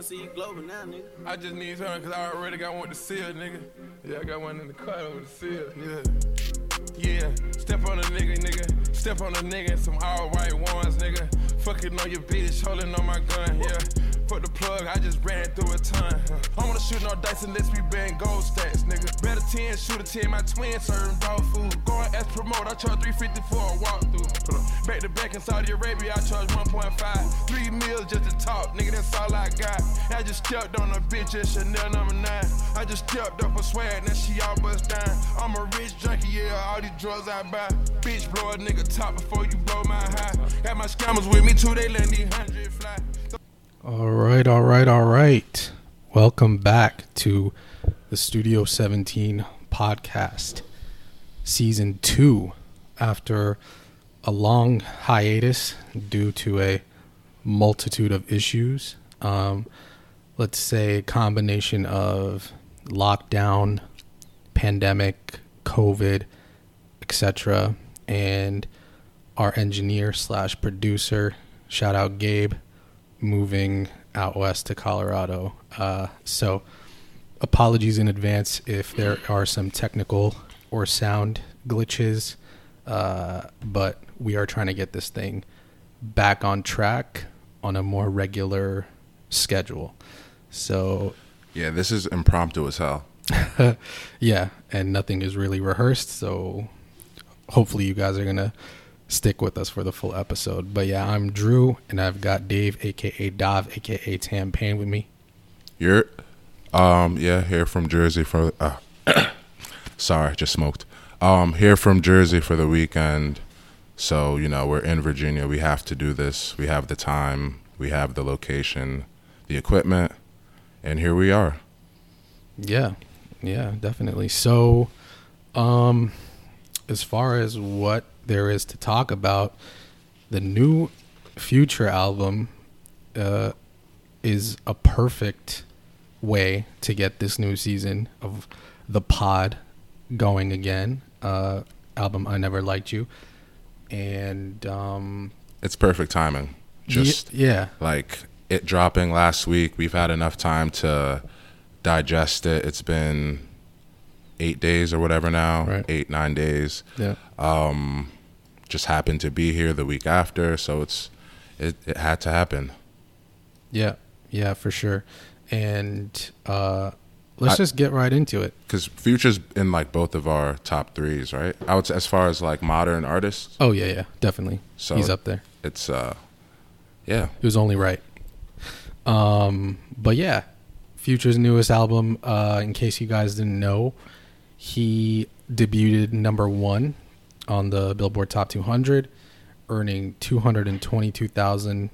GMC Global now, nigga. I just need something because I already got one the seal, nigga. Yeah, I got one in the car with the seal. Yeah. Yeah, step on a nigga, nigga. Step on a nigga, some all white ones, nigga. Fucking on your bitch, holding on my gun, yeah. Put the plug, I just ran through a ton. I wanna shoot no dice unless we bang gold stacks, nigga. Bet a 10, shoot a 10, my twin serving dog food. Going as promote, I charge 350 for a walkthrough. Back to back in Saudi Arabia, I charge 1.5. Three meals just to talk, nigga, that's all I got. I just stepped on a bitch at Chanel number nine. I just stepped up for swag, now she all bust down. I'm a rich junkie, yeah, all these drugs I buy. Bitch, blow a nigga top before you blow my high. Got my scammers with me too, they let these hundred fly. All right, all right, all right. Welcome back to the Studio 17 podcast, season two. After a long hiatus due to a multitude of issues, um, let's say combination of lockdown, pandemic, COVID, etc., and our engineer slash producer, shout out Gabe, moving out west to Colorado. Uh, so, apologies in advance if there are some technical or sound glitches, uh, but we are trying to get this thing back on track on a more regular schedule. So, Yeah, this is impromptu as hell. yeah, and nothing is really rehearsed. So, hopefully, you guys are gonna stick with us for the full episode. But yeah, I'm Drew, and I've got Dave, aka Dav, aka Tam Payne, with me. You're, um, yeah, here from Jersey for. Uh, sorry, just smoked. Um, here from Jersey for the weekend. So you know we're in Virginia. We have to do this. We have the time. We have the location, the equipment, and here we are. Yeah, yeah, definitely. So, um, as far as what there is to talk about, the new Future album uh, is a perfect way to get this new season of the pod going again. Uh, album I Never Liked You. And, um, It's perfect timing. Just yeah, like it dropping last week. We've had enough time to digest it. It's been eight days or whatever now, Right. eight nine days. yeah. Um, just happened to be here the week after, so it's it, it had to happen. Yeah, yeah, for sure. And uh, let's I- just get right into it. Because Future's in like both of our top threes, right? I would say as far as like modern artists, Oh yeah, yeah, definitely. So- He's up there. it's uh, yeah, It was only right. Um, but yeah, Future's newest album. Uh, in case you guys didn't know, he debuted number one on the Billboard Top 200, earning 222,000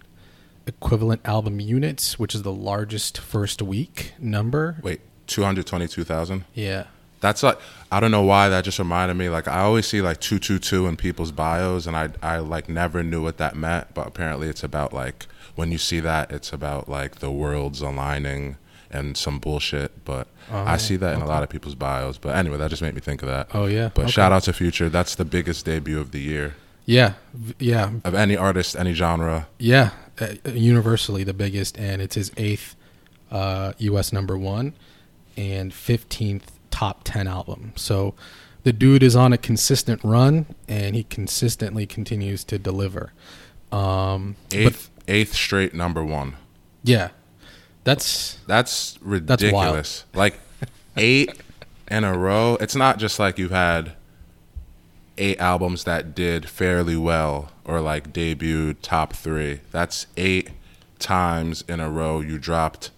equivalent album units, which is the largest first week number. wait, two hundred twenty-two thousand. Yeah. That's like I don't know why that just reminded me. Like I always see like two two two in people's bios, and I I like never knew what that meant. But apparently, it's about like when you see that, it's about like the worlds aligning and some bullshit. But I Oh, see that in a lot of people's bios. But anyway, that just made me think of that. Oh yeah. But Okay. shout out to Future. That's the biggest debut of the year Yeah. Yeah. of any artist, any genre. Yeah, uh, universally the biggest, and it's his eighth uh, U.S. number one and fifteenth top ten album. So the dude is on a consistent run, and he consistently continues to deliver. Um, but Eighth eighth straight number one. yeah, that's That's ridiculous. like eight in a row. It's not just like you've had eight albums that did fairly well or like debuted top three. That's eight times in a row you dropped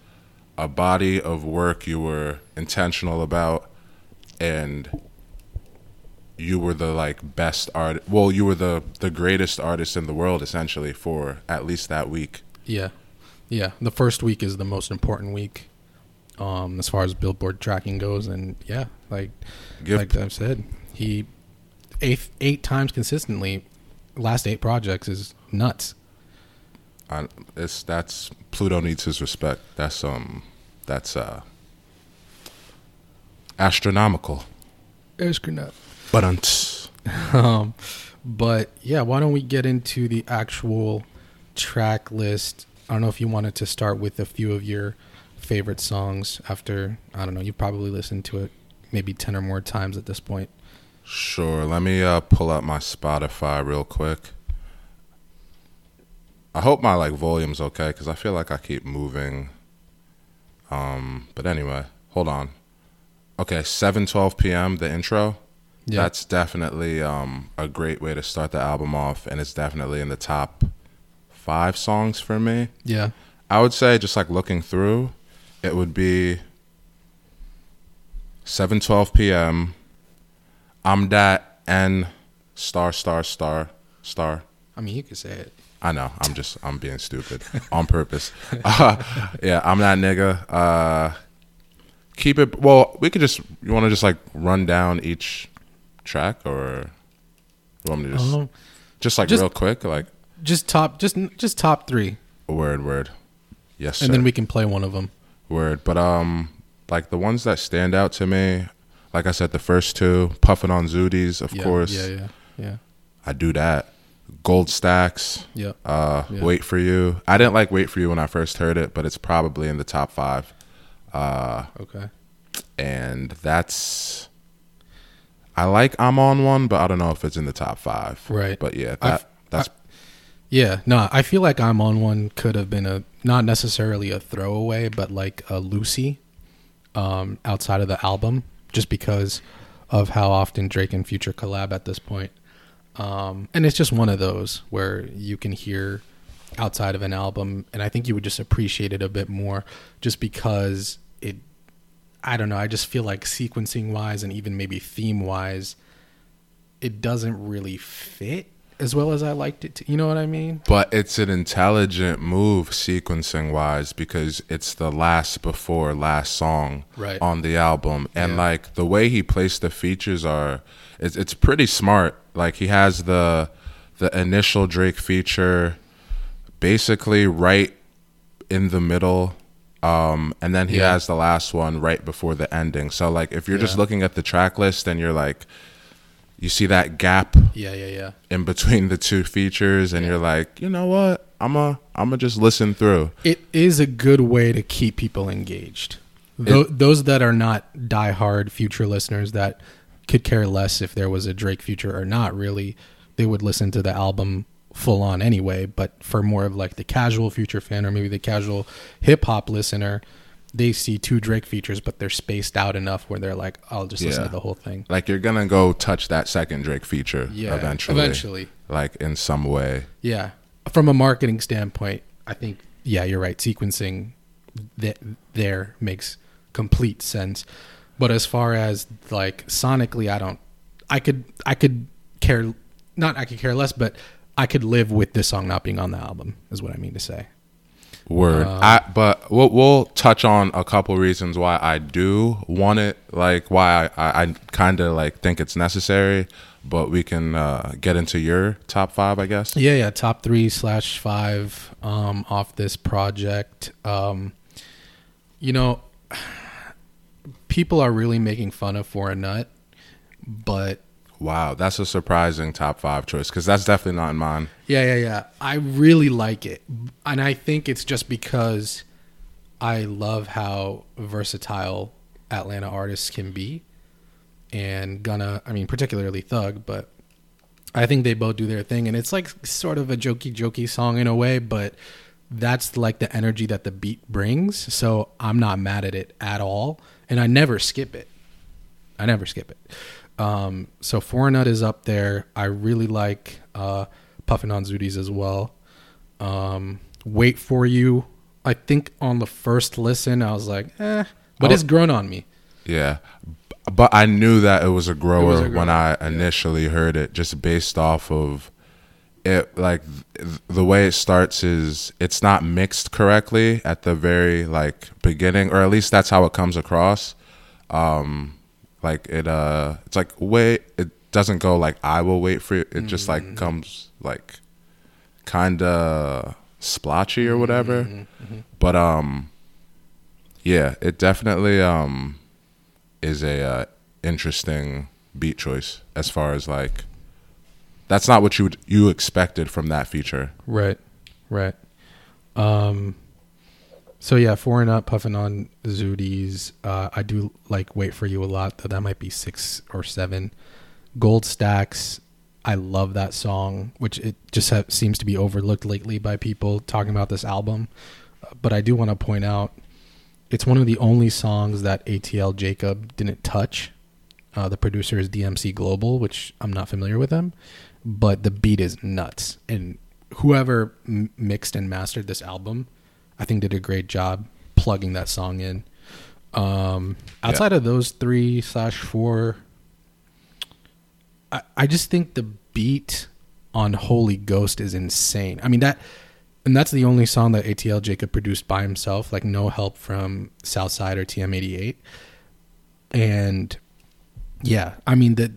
a body of work you were intentional about and you were the like best art well you were the the greatest artist in the world essentially for at least that week yeah, yeah. The first week is the most important week, um, as far as Billboard tracking goes, and yeah, like give like I've said, he eight eight times consistently. Last eight projects is nuts. I, it's that's Pluto needs his respect. That's um, that's uh, astronomical. Astronaut. But. Um, but yeah, why don't we get into the actual track list I don't know if you wanted to start with a few of your favorite songs after I don't know, you probably listened to it maybe 10 or more times at this point. Sure. Let me uh, pull up my Spotify real quick. I hope my like volume's okay because I feel like I keep moving. Um, but anyway, hold on. Okay, seven twelve p.m. The intro. Yeah. That's definitely um, a great way to start the album off, and it's definitely in the top five songs for me. Yeah. I would say just like looking through, it would be 7:12 p.m. I'm that and star star star star. I mean, you could say it. I know. I'm just I'm being stupid on purpose. Uh, yeah, I'm that nigga. Uh, keep it. Well, we could just. You want to just like run down each track, or you want me to just Um, just like just- real quick, like just top just just top 3 word word. Yes, sir. and then we can play one of them. Word, but um, like the ones that stand out to me, like I said, the first two, puffing on Zooties, of yeah, course. Yeah, yeah. Yeah. I do that. Gold stacks. Yeah. Uh, Yeah. wait for you. I didn't like wait for you when I first heard it, but it's probably in the top five. Uh, Okay. and that's. I like I'm on one, but I don't know if it's in the top five. Right. But yeah, that Yeah, no, I feel like I'm on one could have been a not necessarily a throwaway, but like a loosie um, outside of the album, just because of how often Drake and Future collab at this point. Um, and it's just one of those where you can hear outside of an album, and I think you would just appreciate it a bit more, just because it. I don't know. I just feel like sequencing wise, and even maybe theme wise, it doesn't really fit as well as I liked it to. You know what I mean? But it's an intelligent move sequencing wise because it's the last before last song Right. on the album. And Yeah. like the way he placed the features are it's it's pretty smart. Like he has the the initial Drake feature basically right in the middle. Um, and then he Yeah. has the last one right before the ending. So like if you're just looking at the track list and you're like you see that gap Yeah, yeah, yeah. in between the two features and you're like, you know what? I'm a I'm gonna just listen through. It is a good way to keep people engaged. Tho- those that are not diehard future listeners that could care less if there was a Drake future or not, really, they would listen to the album full on anyway. But for more of like the casual future fan or maybe the casual hip hop listener, they see two Drake features, but they're spaced out enough where they're like, I'll just listen Yeah. to the whole thing. Like you're gonna go touch that second Drake feature Yeah, eventually. eventually. Like in some way. Yeah. From a marketing standpoint, I think yeah, you're right. Sequencing that there makes complete sense. But as far as like sonically, I don't I could I could care not I could care less, but I could live with this song not being on the album is what I mean to say. Word. Um, I but we'll we'll touch on a couple reasons why I do want it, like why I, I, I kinda like think it's necessary, but we can uh, get into your top five, I guess. Yeah, yeah, top three slash five um off this project. Um you know people are really making fun of For a Nut, but Wow, that's a surprising top five choice because that's definitely not in mine. Yeah, yeah, yeah. I really like it. And I think it's just because I love how versatile Atlanta artists can be. And Gunna, I mean, particularly Thug, but I think they both do their thing. And it's like sort of a jokey, jokey song in a way, but that's like the energy that the beat brings. So I'm not mad at it at all. And I never skip it. I never skip it. Um, so For a Nut is up there. I really like uh, Puffin on Zooties as well. Um, Wait for You. I think on the first listen, I was like, eh, but Oh. it's grown on me. Yeah. But I knew that it was a grower, was a when I initially heard it, just based off of it. Like th- the way it starts is it's not mixed correctly at the very like beginning, or at least that's how it comes across. Um, like it, uh, it's like wait, it doesn't go like I will wait for you. It just like comes like kind of splotchy or whatever. But um, yeah, it definitely um is a uh, interesting beat choice as far as like that's not what you would, you expected from that feature. Right, right. Um, so yeah, For a Nut, puffing on Zooties. Uh, I do like "Wait for You" a lot, though that might be six or seven. Gold Stacks. I love that song, which it just ha- seems to be overlooked lately by people talking about this album. Uh, but I do want to point out, it's one of the only songs that ATL Jacob didn't touch. Uh, the producer is DMC Global, which I'm not familiar with them, but the beat is nuts. And whoever m- mixed and mastered this album, I think did a great job plugging that song in. Um, outside of those three slash four, I, I just think the beat on Holy Ghost is insane. I mean that, and that's the only song that ATL Jacob produced by himself, like no help from Southside or TM88. And yeah, I mean that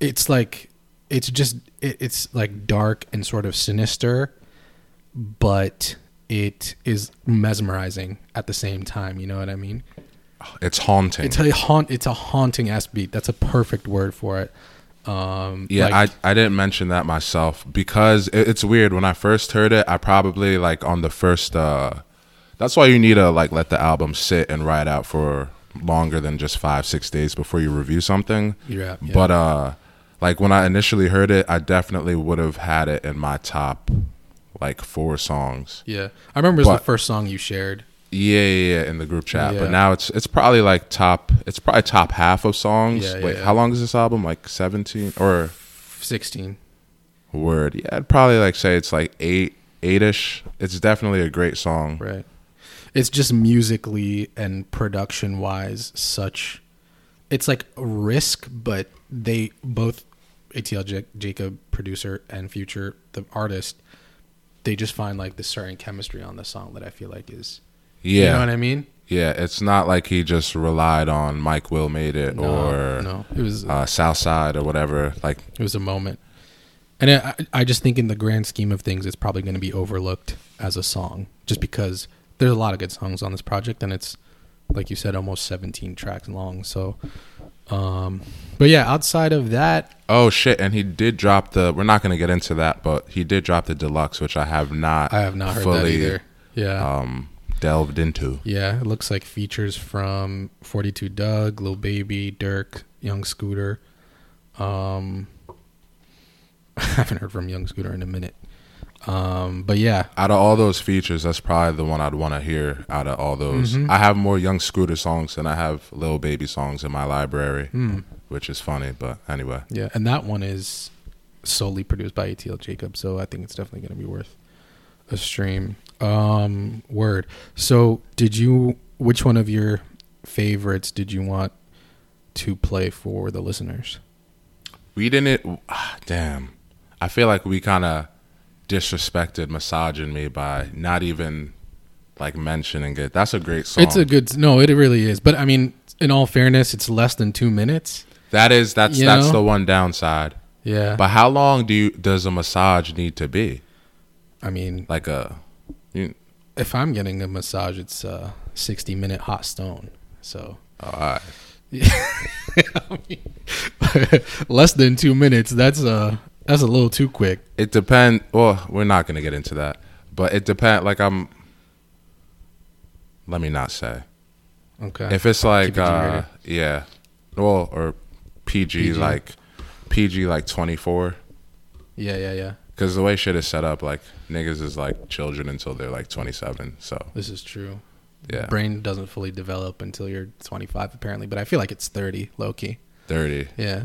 it's like it's just it, it's like dark and sort of sinister, but it is mesmerizing at the same time. You know what I mean? It's haunting. It's a haunt. It's a haunting ass beat. That's a perfect word for it. Um, Yeah, like- I I didn't mention that myself because it, it's weird. When I first heard it, I probably like on the first. uh That's why you need to like let the album sit and ride out for longer than just five six days before you review something. Yeah, yeah. But uh, like when I initially heard it, I definitely would have had it in my top like four songs. yeah, I remember it was but- the first song you shared. Yeah, yeah, yeah, in the group chat. Yeah. But now it's it's probably like top. It's probably top half of songs. Yeah, Wait, yeah. how long is this album? Like seventeen or Sixteen. word? Yeah, I'd probably like say it's like eight, eight-ish. It's definitely a great song. Right. It's just musically and production wise such it's like risk, but they both ATL Ja- Jacob, producer and future the artist, they just find like the certain chemistry on the song that I feel like is Yeah, you know what I mean? yeah. It's not like he just relied on Mike Will made it No, or no. It was uh, Southside or whatever. Like, it was a moment. And I, I just think in the grand scheme of things, it's probably going to be overlooked as a song, just because there's a lot of good songs on this project, and it's like you said, almost 17 tracks long. So, um, but yeah, outside of that, oh shit! And he did drop the. We're not gonna get into that, but he did drop the deluxe, which I have not. I have not heard that fully, either. Yeah, Um, delved into. yeah, it looks like features from 42 Dugg, Lil Baby, Durk, Young Scooter. Um, I haven't heard from Young Scooter in a minute. Um, but yeah, Out of all those features, that's probably the one I'd want to hear. Out of all those, Mm-hmm. I have more Young Scooter songs than I have Lil Baby songs in my library, Hmm. which is funny. But anyway, Yeah, and that one is solely produced by ATL Jacob, so I think it's definitely going to be worth a stream. Um, word. So, did you? Which one of your favorites did you want to play for the listeners? we didn't. ah, Damn, I feel like we kind of disrespected massaging me by not even like mentioning it. That's a great song. It's a good. No, it really is. But I mean, in all fairness, it's less than two minutes. that is that's You that's know? the one downside. Yeah, But how long do you does a massage need to be? I mean, Like a you, if I'm getting a massage, it's a sixty minute hot stone. So all right. I mean, less than two minutes. That's uh that's a little too quick. It depend. Well, we're not gonna get into that, but it depend. Like I'm. Let me not say. Okay. If it's like, uh, yeah, well, or PG, PG. like PG like twenty four, yeah, yeah, yeah. because the way shit is set up, like niggas is like children until they're like twenty seven. So This is true. yeah, Brain doesn't fully develop until you're 25, apparently. But I feel like it's 30, low key. thirty. Yeah,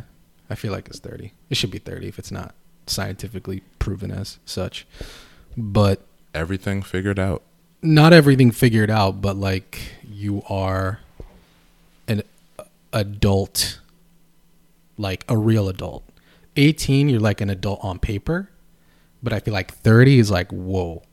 I feel like it's 30. It should be 30 if it's not scientifically proven as such. But Everything figured out. not everything figured out. But like you are an adult, like a real adult. 18, you're like an adult on paper. But I feel like 30 is like whoa.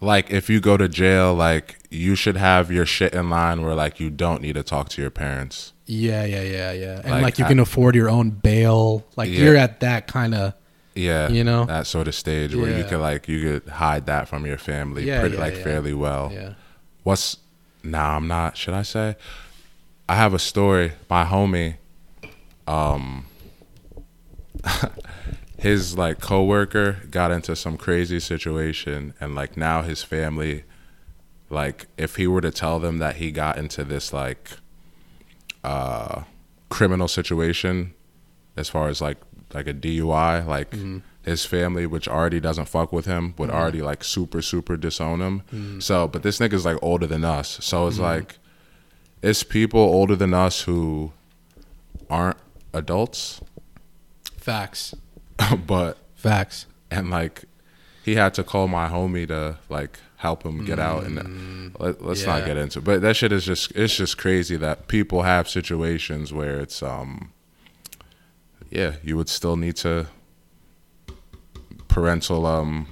Like if you go to jail, like you should have your shit in line where like you don't need to talk to your parents. Yeah, yeah, yeah, yeah. And Like, like, you I- can afford your own bail. Like Yeah. you're at that kind of Yeah, You know? that sort of stage where you could like you could hide that from your family Yeah, pretty like fairly well. yeah. What's nah, I'm not. Should I say? I have a story. My homie, um, his like coworker got into some crazy situation and like now his family like if he were to tell them that he got into this like uh criminal situation as far as like like a DUI like mm-hmm. his family which already doesn't fuck with him would mm-hmm. already like super super disown him. Mm-hmm. So but this nigga's like older than us. So it's like it's people older than us who aren't adults. Facts. but Facts. and like he had to call my homie to like help him get out and let, let's not get into it but that shit is just it's just crazy that people have situations where it's um yeah you would still need to parental um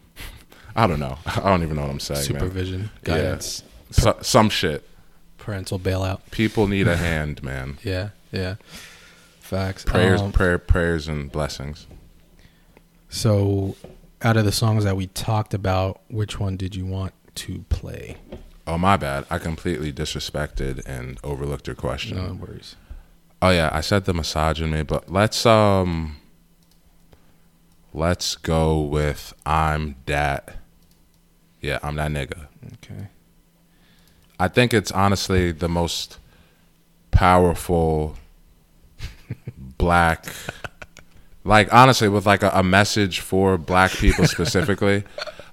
i don't know i don't even know what i'm saying man. Supervision, Yeah. guidance, So, some shit parental bailout. people need a hand man Yeah, yeah. Facts. prayers Um, prayer prayers and blessings so, out of the songs that we talked about, which one did you want to play? oh my bad i completely disrespected and overlooked your question No worries. Oh yeah, I said the misogyny, but let's um let's go with I'm that Yeah, I'm that nigga. Okay. I think it's honestly the most powerful black like honestly with like a, a message for black people specifically.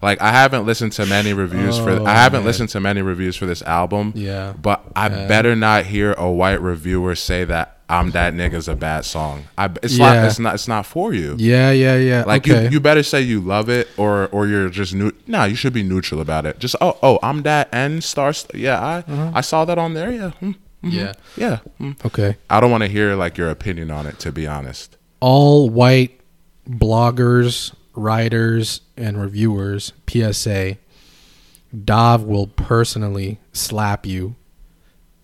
like I haven't listened to many reviews for Oh, I haven't man. listened to many reviews for this album. Yeah. But I Yeah. better not hear a white reviewer say that I'm that nigga's a bad song. I it's Yeah. not it's not it's not for you. Yeah, yeah, yeah. Like okay. you, you better say you love it or or you're just new. No, you should be neutral about it. Just oh oh I'm that and star. Yeah, I Uh-huh. I saw that on there. Yeah, mm, mhm, Yeah. yeah. mm. okay. I don't want to hear like your opinion on it. To be honest, all white bloggers, writers, and reviewers, PSA, Dav will personally slap you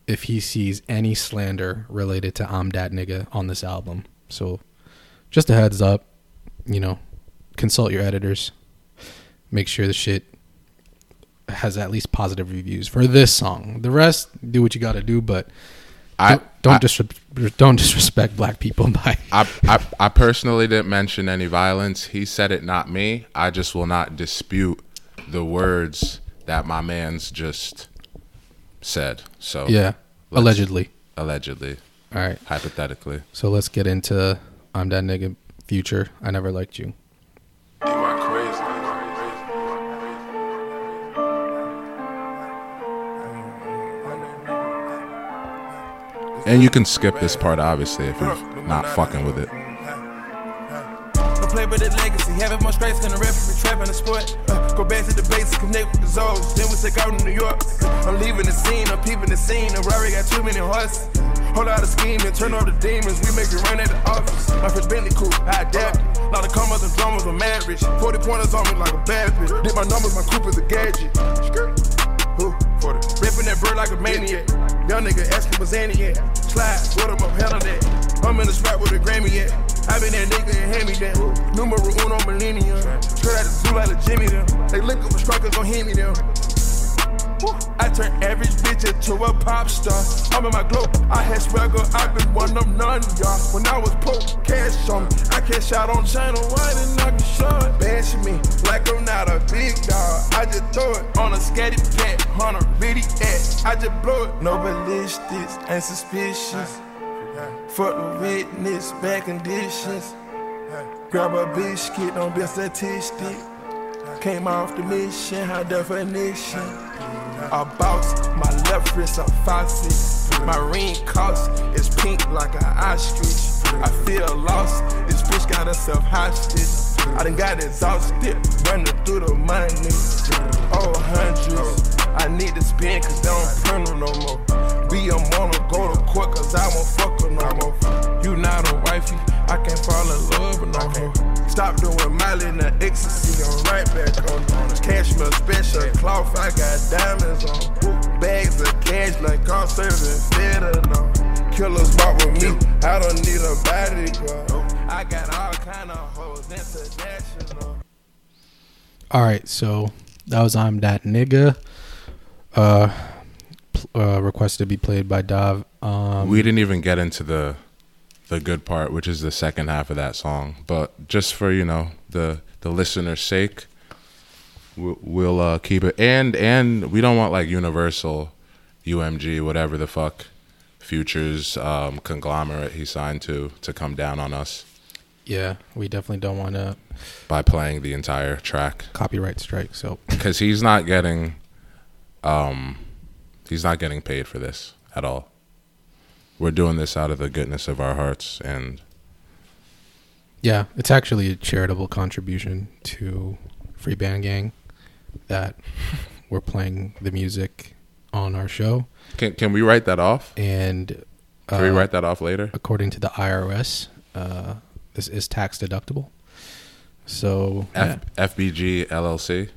if he sees any slander related to I'm Dat Nigga on this album. So just a heads up, you know, consult your editors. Make sure the shit has at least positive reviews for this song. The rest, do what you got to do, but I don't don't, I, disre- don't disrespect black people by I, I I personally didn't mention any violence. He said it, not me. I just will not dispute the words that my man's just said. So yeah, allegedly. allegedly, All right. hypothetically. So let's get into I'm that nigga future. I never liked you. You And you can skip this part, obviously, if you're not fucking with it. Play with the legacy. Having more stripes than a referee trapping the sport. Go back to the basics, connect with the zones. Then we take out to New York. I'm leaving the scene, I'm peeping the scene. Got too many horses. Hold out a scheme and turn off the demons. We make it run at the office. My first Bentley I adapt. Lot of commas and drummers, I'm mad rich. 40 pointers on me like a bad bitch. Did my numbers, my coupe is a gadget. Who? 40. Ripping that bird like a maniac. Young nigga asking what's Annie at. Slide, what am I hell of that? I'm in the spot with a Grammy at. I been that nigga and hand me that. Numero uno millennium. Straight out the zoo like a Jimmy them. They look up for strikers, gon' hit me them. I turn average bitch into a pop star. I'm in my glow. I had swagger, I been one of none, y'all. When I was poor, cash on me. I cash out on China White and I can show it. Bashing me like I'm not a big dog. I just throw it on a scatty pad, on a really at. I just blow it. No ballistics, ain't suspicious. Fuck the witness, bad conditions. Grab a biscuit, don't be a statistic. Came off the mission, high definition. A boss, my left wrist a faucet. My ring cost is pink like an ostrich. I feel lost, this bitch got herself hostage. I done got exhausted, running through the money. Oh, hundreds. I need to spend cause they don't print no more. Be a wanna go to court cause I won't fuck her no more. You not a wifey, I can't fall in love with no hoe. Stop doing Miley and the ecstasy, I'm right back on. Cashmere special cloth, I got diamonds on. Bags of cash like service, better no. Killers walk with me, I don't need a bodyguard. I got all kind of hoes international. All right, so that was I'm that nigga. Uh, uh requested to be played by Dav. Um, we didn't even get into the the good part, which is the second half of that song. But just for you know the the listener's sake, we'll, we'll uh, keep it. And and we don't want like Universal, UMG, whatever the fuck, Futures um, conglomerate he signed to to come down on us Yeah, we definitely don't want to by playing the entire track copyright strike. So because he's not getting, um, he's not getting paid for this at all. We're doing this out of the goodness of our hearts, and yeah, it's actually a charitable contribution to Free Band Gang that we're playing the music on our show, can can we write that off? and Can we uh, write that off later? according to the IRS, uh, this is tax deductible. So yeah. FBG LLC.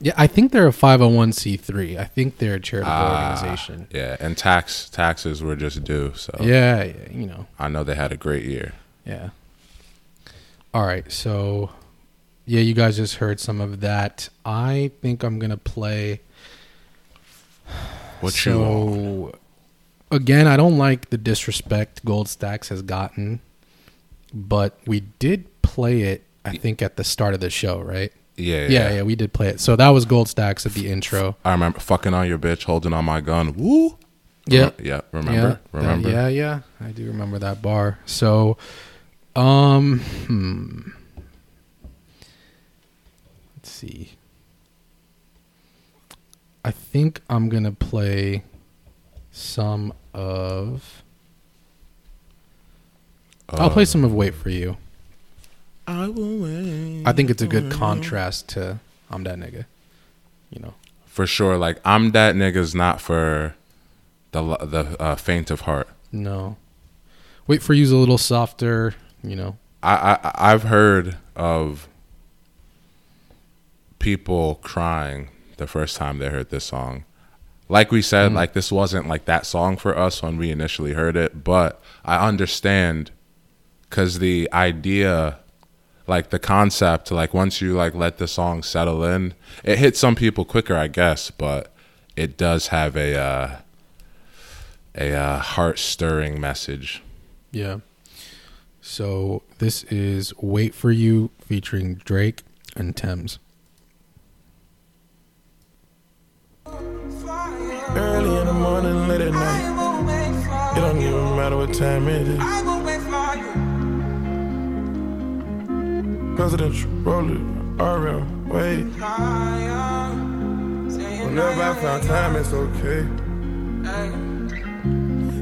yeah, I think they're a five hundred one c three. I think they're a charitable Ah, organization. Yeah, and tax taxes were just due, so Yeah, yeah, you know, I know they had a great year. yeah. All right, so yeah, you guys just heard some of that. I think I'm gonna play. What so, you again, I don't like the disrespect Gold Stacks has gotten, but we did play it. I think at the start of the show, right? Yeah, yeah, Yeah, yeah, we did play it. So that was Gold Stacks at the intro. I remember fucking on your bitch, holding on my gun. Woo. Yeah, yeah. Remember? yeah, that- remember? yeah, yeah. I do remember that bar. So, um, hmm. Let's see. I think I'm gonna play some of. I'll play some of "Wait for You." I will wait. I think it's a good contrast to "I'm That Nigga." You know. for sure. Like I'm that nigga's not for the the uh, faint of heart. No. "Wait for You's a little softer. You know. I, I I've heard of people crying the first time they heard this song. Like we said, Mhm. like this wasn't like that song for us when we initially heard it, but I understand cuz the idea like the concept like once you like let the song settle in, it hits some people quicker, I guess, but it does have a uh a uh, heart-stirring message. Yeah. So this is "Wait for You" featuring Drake and Tems. Early in the morning, late at night. It don't even matter what time it is. Presidential roller, RM, wait. Whenever I found time, it's okay.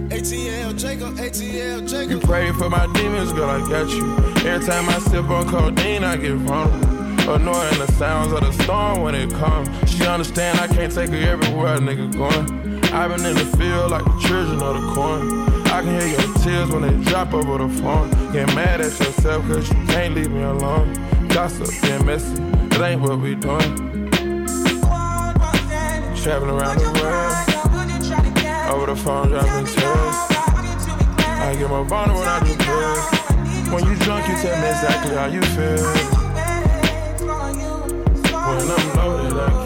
ATL Jacob, ATL Jacob. You pray for my demons, girl, I got you. Every time I sip on codeine, I get vulnerable. Annoying the sounds of the storm when it comes. She understand I can't take her everywhere nigga going. I've been in the field like the children of the corn. I can hear your tears when they drop over the phone. Get mad at yourself cause you can't leave me alone. Gossip, get messy, that ain't what we doing. Traveling around the world, over the phone dropping tears. I get more vulnerable when I do pills. When you drunk, you tell me exactly how you feel. When I'm loaded, I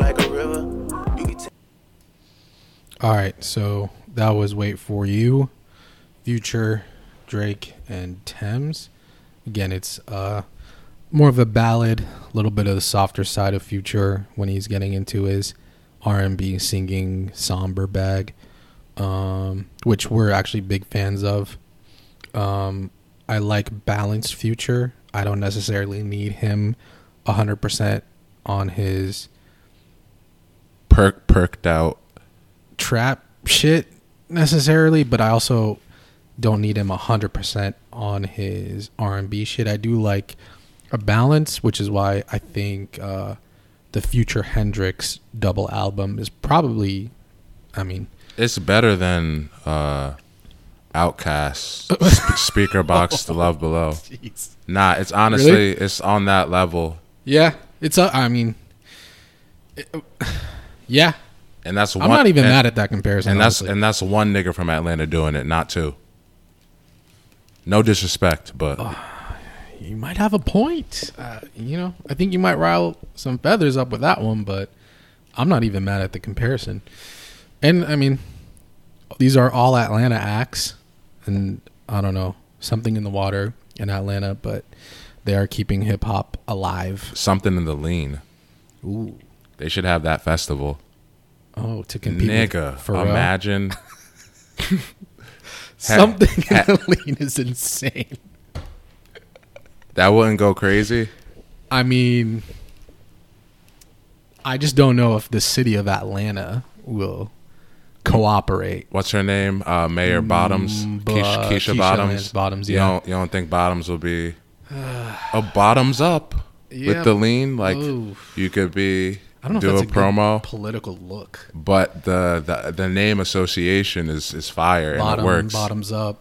All right, so that was "Wait for You," Future, Drake, and Tems. Again, it's uh more of a ballad, a little bit of the softer side of Future when he's getting into his R&B singing somber bag, um, which we're actually big fans of. Um, I like balanced Future. I don't necessarily need him hundred percent on his Perk perked out. Trap shit necessarily, but I also don't need him hundred percent on his R and B shit. I do like a balance, which is why I think uh, the future Hendrix double album is probably, I mean, It's better than uh, OutKast sp- Speakerboxxx to love below. Jeez. Nah, it's honestly it's on that level, Yeah, it's a. I mean, it- yeah. And that's I'm one, not even and, mad at that comparison. And that's and that's one nigga from Atlanta doing it, not two. No disrespect, but you might have a point. Uh, you know, I think you might rile some feathers up with that one, but I'm not even mad at the comparison. And I mean, these are all Atlanta acts, and I don't know something in the water in Atlanta, but they are keeping hip hop alive. something in the lean. Ooh, They should have that festival. Oh, to compete, with Nigga, Pharrell. imagine something ha- in the lean is insane. that wouldn't go crazy. I mean, I just don't know if the city of Atlanta will cooperate. What's her name? Uh, Mayor Bottoms, Mm, Keisha, uh, Keisha Keisha Bottoms. Lance Bottoms, You yeah. don't you don't think Bottoms will be a bottoms up Yeah. with the lean? Like Ooh. you could be I don't know do if a a, promo, political look. but the, the the name association is is fire and it works. bottoms up.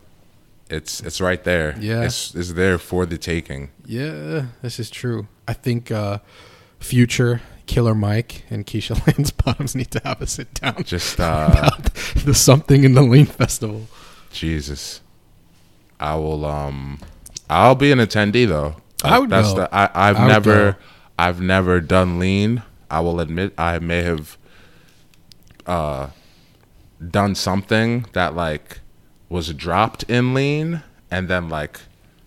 It's it's right there. Yeah. it's it's there for the taking. Yeah, this is true. I think uh, Future, Killer Mike, and Keisha Lance Bottoms need to have a sit down. Just uh, about the something in the lean festival. Jesus, I will um, I'll be an attendee though. I would That's go. the I would never go. I've never done lean. I will admit I may have uh done something that like was dropped in lean and then like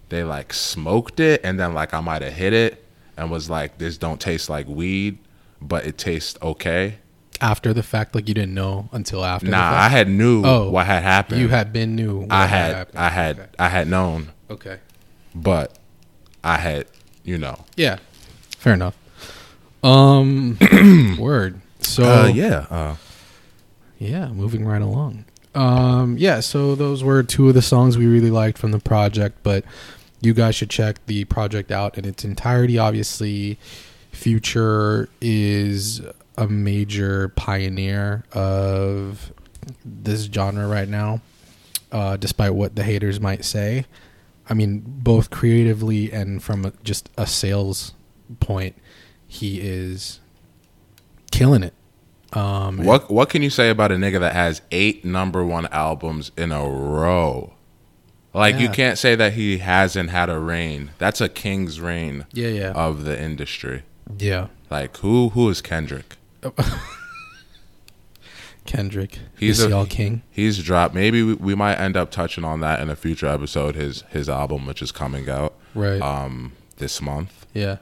they like smoked it and then like I might have hit it and was like this don't taste like weed but it tastes okay. After the fact, like you didn't know until after. the Nah? I had knew Oh, what had happened. You had been new. what I had happened. I had Okay. I had known, Okay. but I had you know. Yeah. Fair enough. Um. word. So Uh, yeah. Uh, Yeah, moving right along. Um, yeah, so those were two of the songs we really liked from the project, but you guys should check the project out in its entirety. Obviously, Future is a major pioneer of this genre right now, uh, despite what the haters might say. I mean, both creatively and from a, just a sales point, he is killing it. Um, what what can you say about a nigga that has eight number one albums in a row? Like you can't say that he hasn't had a reign. That's a king's reign Yeah, yeah, of the industry. yeah. Like who who is Kendrick? Kendrick, He's a- y'all king. He's dropped. Maybe we, we might end up touching on that in a future episode. His his album, which is coming out Right. um this month. yeah.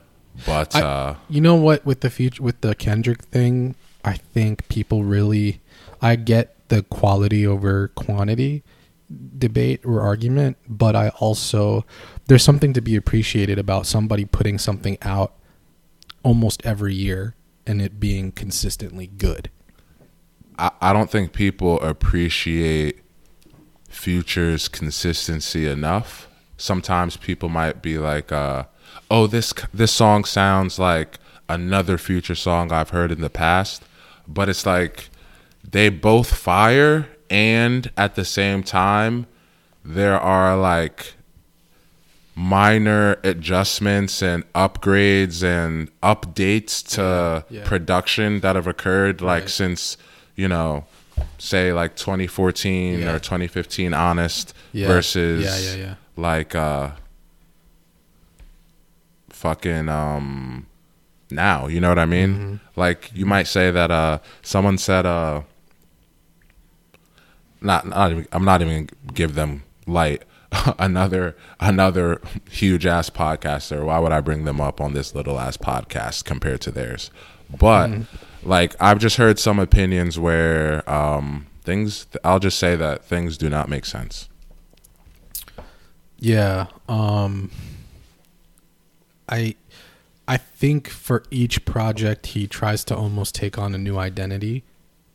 But I- uh, You know what? With the future, with the Kendrick thing, I think people really. I get the quality over quantity debate or argument, but I also there's something to be appreciated about somebody putting something out almost every year and it being consistently good. I, I don't think people appreciate Future's consistency enough. Sometimes people might be like, uh, "Oh, this this song sounds like another Future song I've heard in the past," but it's like they both fire, and at the same time, there are like minor adjustments and upgrades and updates to Yeah, yeah. production that have occurred like Right. since you know say like 2014 Yeah. or 2015 honest versus Yeah, yeah, yeah. like uh fucking um now you know what i mean Mm-hmm. like you might say that uh someone said uh not, not even, i'm not even gonna give them light another another huge ass podcaster why would i bring them up on this little ass podcast compared to theirs but like i've just heard some opinions where um things i'll just say that things do not make sense Yeah. Um I I think for each project he tries to almost take on a new identity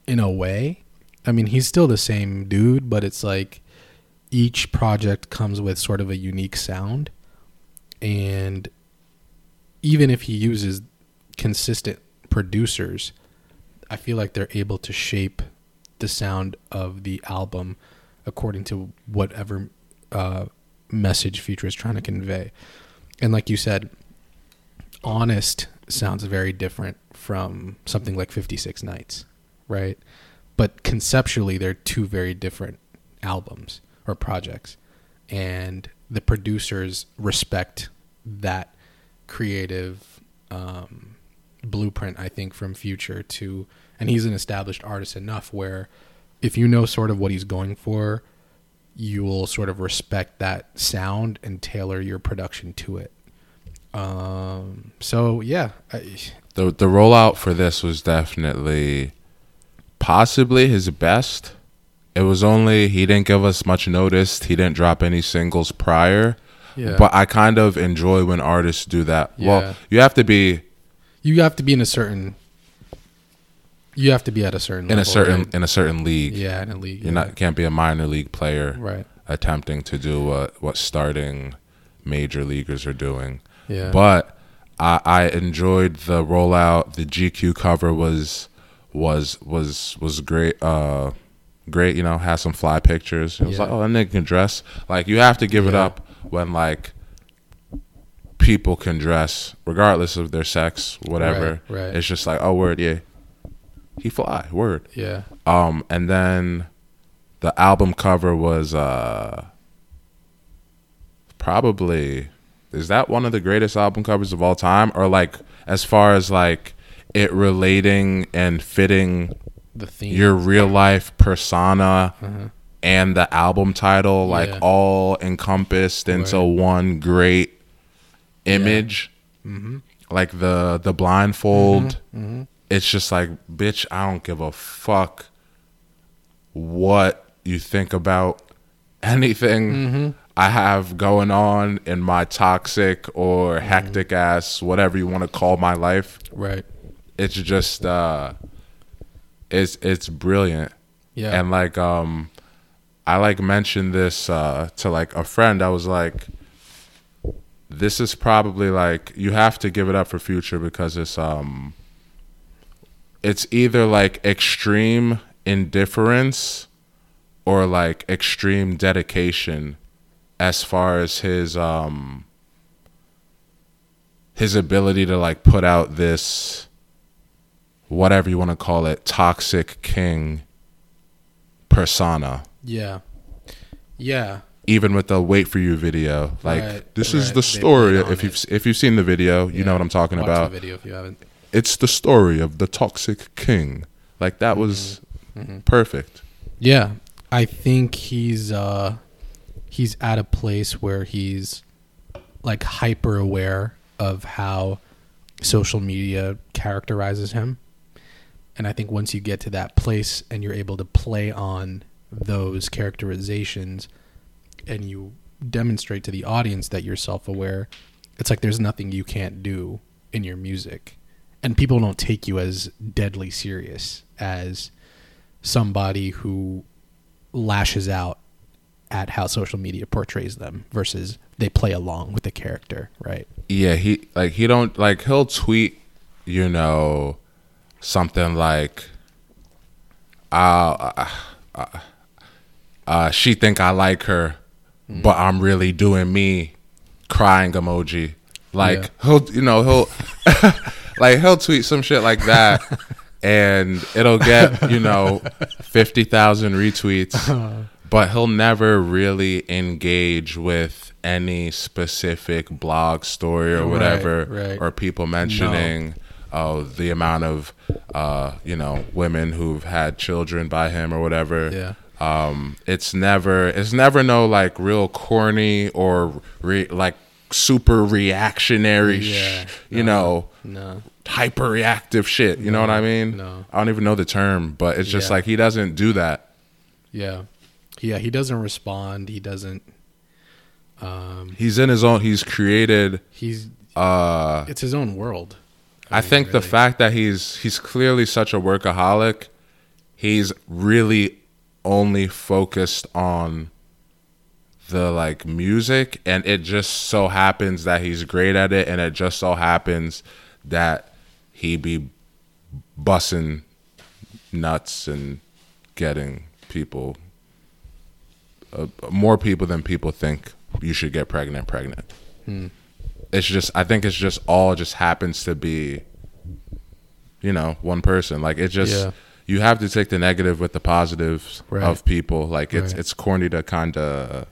in a way. I mean, he's still the same dude, but it's like each project comes with sort of a unique sound and even if he uses consistent producers, I feel like they're able to shape the sound of the album according to whatever uh, message Future is trying to convey. And like you said, honest sounds very different from something like 56 Nights, right? But conceptually, they're two very different albums or projects. And the producers respect that creative um, blueprint, I think, from Future to, and he's an established artist enough where if you know sort of what he's going for, you will sort of respect that sound and tailor your production to it. Um, so yeah, I, The the rollout for this was definitely possibly his best. It was only he didn't give us much notice. He didn't drop any singles prior. yeah. But I kind of enjoy when artists do that. Yeah. Well, you have to be you have to be in a certain, you have to be at a certain in a certain right? in a certain league. yeah in a league. You're not can't be a minor league player right. attempting to do what what starting major leaguers are doing. Yeah, But I, I enjoyed the rollout. The GQ cover was was was was great. Uh, great. You know, had some fly pictures. It was Yeah. like, oh, that nigga can dress. Like you have to give it up when like people can dress regardless of their sex, whatever. Right, right. It's just like, oh, word, yeah, he fly, word. yeah, Um, and then the album cover was uh probably is that one of the greatest album covers of all time? Or like as far as like it relating and fitting the theme. your real life persona uh-huh. and the album title like Yeah. all encompassed into Right. one great image? Mm-hmm. Like the the blindfold? Mm-hmm. Mm-hmm. It's just like bitch i don't give a fuck what you think about anything i have going on in my toxic or hectic ass whatever you want to call my life. Right. it's just uh it's it's brilliant. Yeah, and like um i like mentioned this uh to like a friend. I was like this is probably like you have to give it up for future because it's um it's either like extreme indifference or like extreme dedication as far as his um his ability to like put out this whatever you want to call it toxic king persona. Yeah, yeah. even with the wait for you video. Like Right, this is the story if you've it. if you've seen the video you know what i'm talking Watch about. the video if you haven't. it's the story of the toxic king. Like that was Mm-hmm. perfect. Yeah, I think he's uh he's at a place where he's like hyper aware of how social media characterizes him. And I think once you get to that place and you're able to play on those characterizations and you demonstrate to the audience that you're self-aware, it's like there's nothing you can't do in your music. And people don't take you as deadly serious as somebody who lashes out at how social media portrays them versus they play along with the character, right? yeah he like he don't like he'll tweet you know something like uh, uh, uh she think i like her Mm. but i'm really doing me crying emoji like Yeah. he'll you know he'll like he'll tweet some shit like that and it'll get you know 50,000 retweets but he'll never really engage with any specific blog story or whatever right. or people mentioning oh the amount of uh you know women who've had children by him or whatever Yeah. um it's never it's never no like real corny or re- like super reactionary sh- Yeah, you know No. hyper reactive shit you know what i mean no. i don't even know the term but it's just Yeah. like he doesn't do that Yeah. Yeah, he doesn't respond. He doesn't um he's in his own he's created he's uh it's his own world. I mean, think the fact that he's he's clearly such a workaholic, he's really only focused on the like music and it just so happens that he's great at it and it just so happens that he be bussing nuts and getting people uh, more people than people think you should get pregnant pregnant. Hmm. It's just I think it's just all just happens to be you know, one person. Like it just Yeah. you have to take the negative with the positives Right. of people. Like it's Right. it's corny to kind of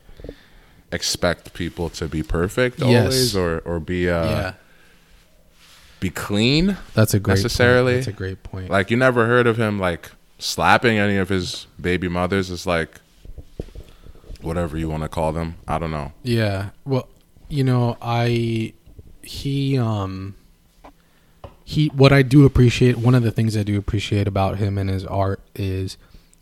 expect people to be perfect Yes. always or or be uh yeah, be clean. that's a great necessarily, Point. That's a great point. Like you never heard of him like slapping any of his baby mothers. It's like whatever you want to call them. I don't know. Yeah. Well, you know, I he um he what I do appreciate one of the things I do appreciate about him and his art is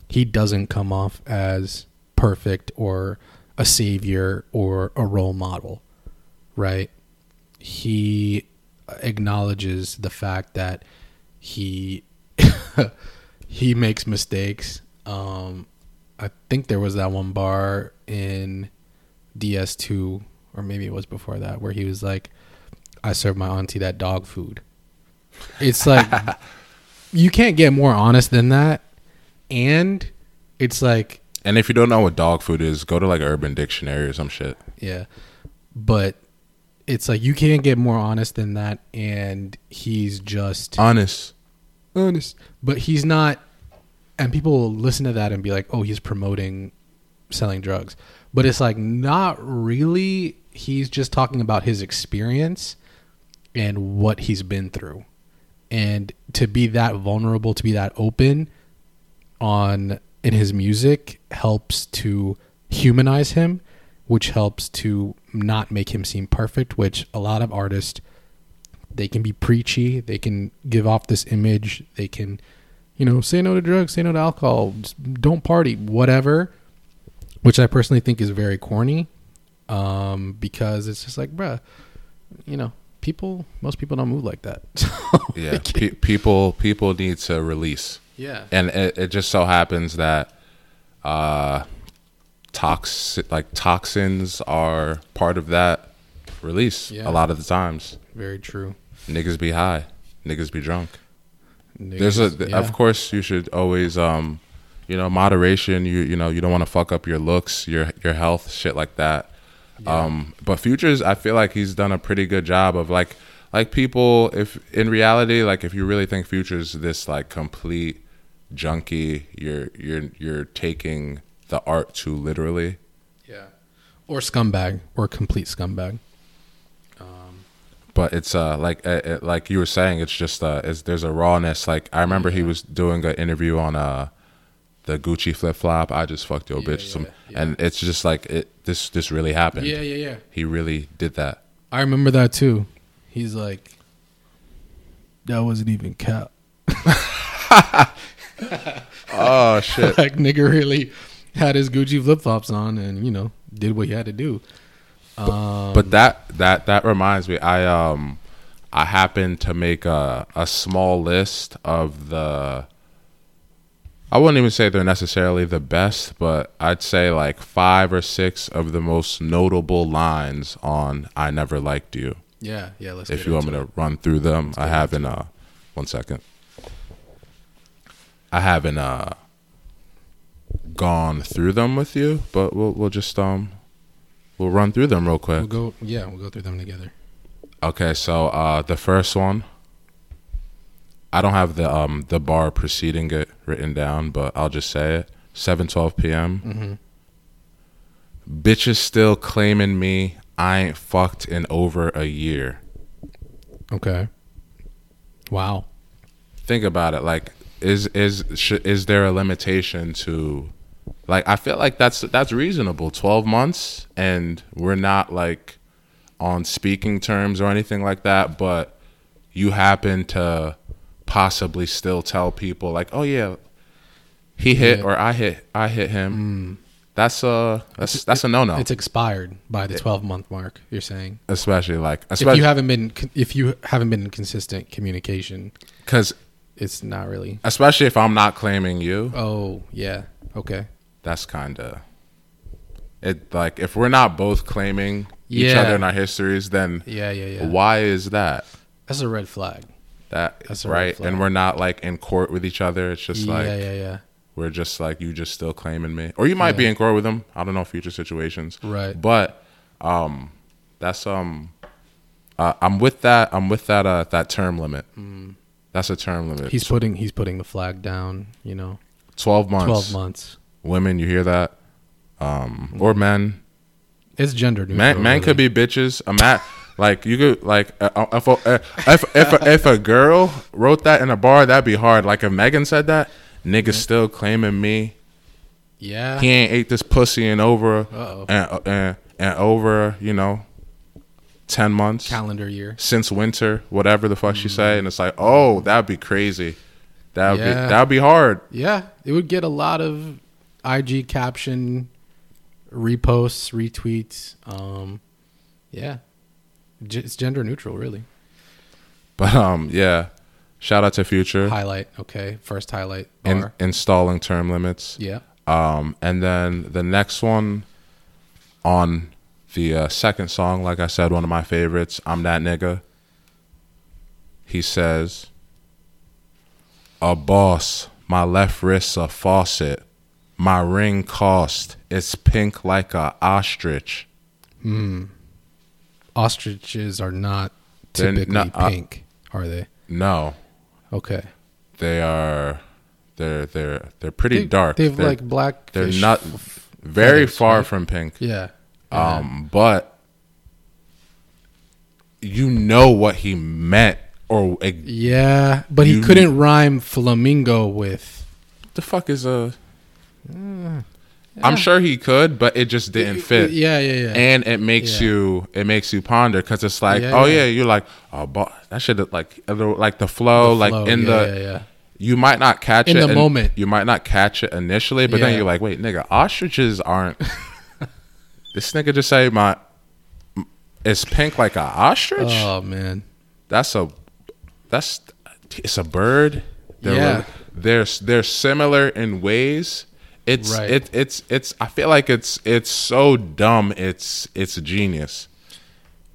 he doesn't come off as perfect or a savior or a role model, right? He acknowledges the fact that he he makes mistakes. Um I think there was that one bar in DS2 or maybe it was before that where he was like I served my auntie that dog food. It's like you can't get more honest than that and it's like And if you don't know what dog food is, go to like Urban Dictionary or some shit. yeah. But it's like you can't get more honest than that and he's just Honest. honest. But he's not and people will listen to that and be like, "Oh, he's promoting selling drugs." But it's like not really. He's just talking about his experience and what he's been through. And to be that vulnerable, to be that open on in his music helps to humanize him, which helps to not make him seem perfect, which a lot of artists they can be preachy, they can give off this image, they can you know, say no to drugs, say no to alcohol, don't party, whatever. Which I personally think is very corny, um, because it's just like, bruh, you know, people, most people don't move like that. Yeah. Pe- people people need to release. yeah, and it, it just so happens that uh tox like toxins are part of that release Yeah. a lot of the times very true. niggas be high niggas be drunk there's a Niggas- yeah. of course you should always um you know moderation. You you know you don't want to fuck up your looks your your health shit like that. Um but futures i feel like he's done a pretty good job of like like people if in reality like if you really think futures this like complete junkie you're you're you're taking the art too literally. Yeah, or scumbag, or complete scumbag. But it's uh like uh, uh, like you were saying it's just uh it's, there's a rawness like i remember he was doing an interview on uh the gucci flip-flop i just fucked your Yeah, bitch some, yeah, yeah. and it's just like it this this really happened Yeah, yeah, yeah. he really did that I remember that too. He's like, that wasn't even cap. oh shit like nigga really had his Gucci flip flops on and you know did what he had to do. Um, but that that that reminds me i um i happened to make a a small list of the I wouldn't even say they're necessarily the best, but I'd say like five or six of the most notable lines on "I Never Liked You." yeah, yeah. Let's if you want me to run through them, I haven't. Uh, one second. I haven't uh gone through them with you, but we'll we'll just um we'll run through them real quick. We'll go. Yeah, we'll go through them together. Okay, so uh the first one. I don't have the um the bar preceding it written down, but I'll just say it. Seven twelve p.m. Mm-hmm. Bitches still claiming me. I ain't fucked in over a year. Okay. Wow. think about it like is is sh- is there a limitation to like i feel like that's that's reasonable 12 months and we're not like on speaking terms or anything like that but you happen to possibly still tell people like oh yeah he hit Yeah. or i hit i hit him mm. that's a that's that's a no-no It's expired by the 12 month mark. You're saying especially like if you haven't been if you haven't been in consistent communication, because it's not really. especially if i'm not claiming you Oh yeah. Okay. That's kind of it like if we're not both claiming each other in our histories then Yeah, yeah, yeah. why is that That's a red flag. that That's a red right and we're not like in court with each other it's just yeah, like yeah, yeah. where just like you just still claiming me, or you might be in court with them. I don't know future situations, Right. But um, that's um, uh, I'm with that. I'm with that. Uh, that term limit. That's a term limit. Mm. He's putting he's putting the flag down. You know, twelve months. twelve months. Women, you hear that? Um, or men. It's gender neutral. Man, man really. could be bitches. I'm at like you could like uh, uh, if a, uh, if if a, if a girl wrote that in a bar, that'd be hard. Like if Megan said that, niggas still claiming me. Yeah. He ain't ate this pussy in over Uh-oh. and, uh, and and over you know ten months Calendar year. since winter, whatever the fuck she say, and it's like, oh, that'd be crazy. That'd Mm. Yeah. be that'd be hard. Yeah, it would get a lot of IG caption reposts, retweets. Um, yeah, G- it's gender neutral, really. But um, yeah. Shout out to Future Highlight, okay, first highlight in, installing term limits. yeah, Um, and then the next one on the uh, second song, like I said, one of my favorites, I'm That Nigga. He says, A boss, my left wrist's a faucet. My ring cost, it's pink like a ostrich. Hmm. Ostriches are not typically not- uh, pink, are they? No, Okay, they are, they're, they're, they're pretty They- dark. They have they're, like black. they're not f- very feathers, far right? from pink. Yeah. Um, but you know what he meant, or eh, yeah, but he couldn't rhyme flamingo with. the fuck is a? I'm sure he could, but it just didn't fit. Yeah, yeah, yeah. And it makes Yeah. you, it makes you ponder because it's like, Yeah, oh yeah. yeah, you're like, oh, but that should have like, uh, the- like the flow, like in yeah, the, yeah, yeah. you might not catch In it in the moment. You might not catch it initially, but then you're like, wait, nigga, ostriches aren't. this nigga just say my, it's pink like a ostrich. Oh man. that's a that's it's a bird. They're Yeah. they're they're similar in ways. It's Right. it it's it's I feel like it's it's so dumb. It's it's genius.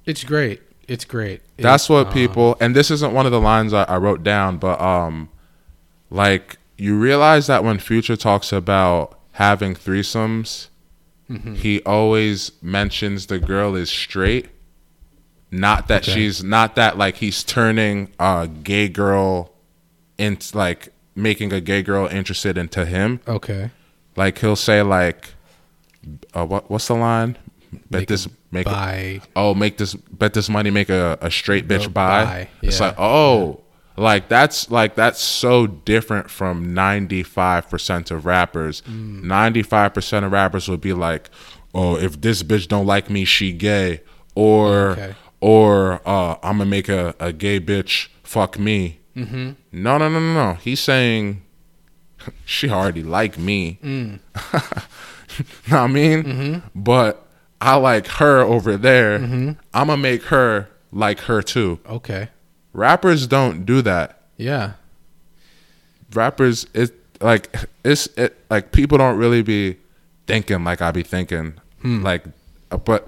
It's great. It's great. That's It, what um, people and this isn't one of the lines I, I wrote down, but um like you realize that when Future talks about having threesomes, Mm-hmm. he always mentions the girl is straight. Not that Okay. she's not that like he's turning a gay girl into like making a gay girl interested into him. Okay. Like he'll say like uh, what what's the line? Bet Make this make a- oh make this bet this money make a, a straight bitch Go buy. buy, It's like oh like that's like that's so different from 95% of rappers. Mm. 95% of rappers would be like oh if this bitch don't like me she gay or Okay. or uh I'm gonna make a, a gay bitch fuck me. Mm-hmm. No no no no no. He's saying she already like me. Mm. know what I mean? Mm-hmm. But I like her over there. I'm gonna make her like her too. okay. Rappers don't do that. Yeah. Rappers, it like it's it like people don't really be thinking like I be thinking. Hmm. Like, uh, but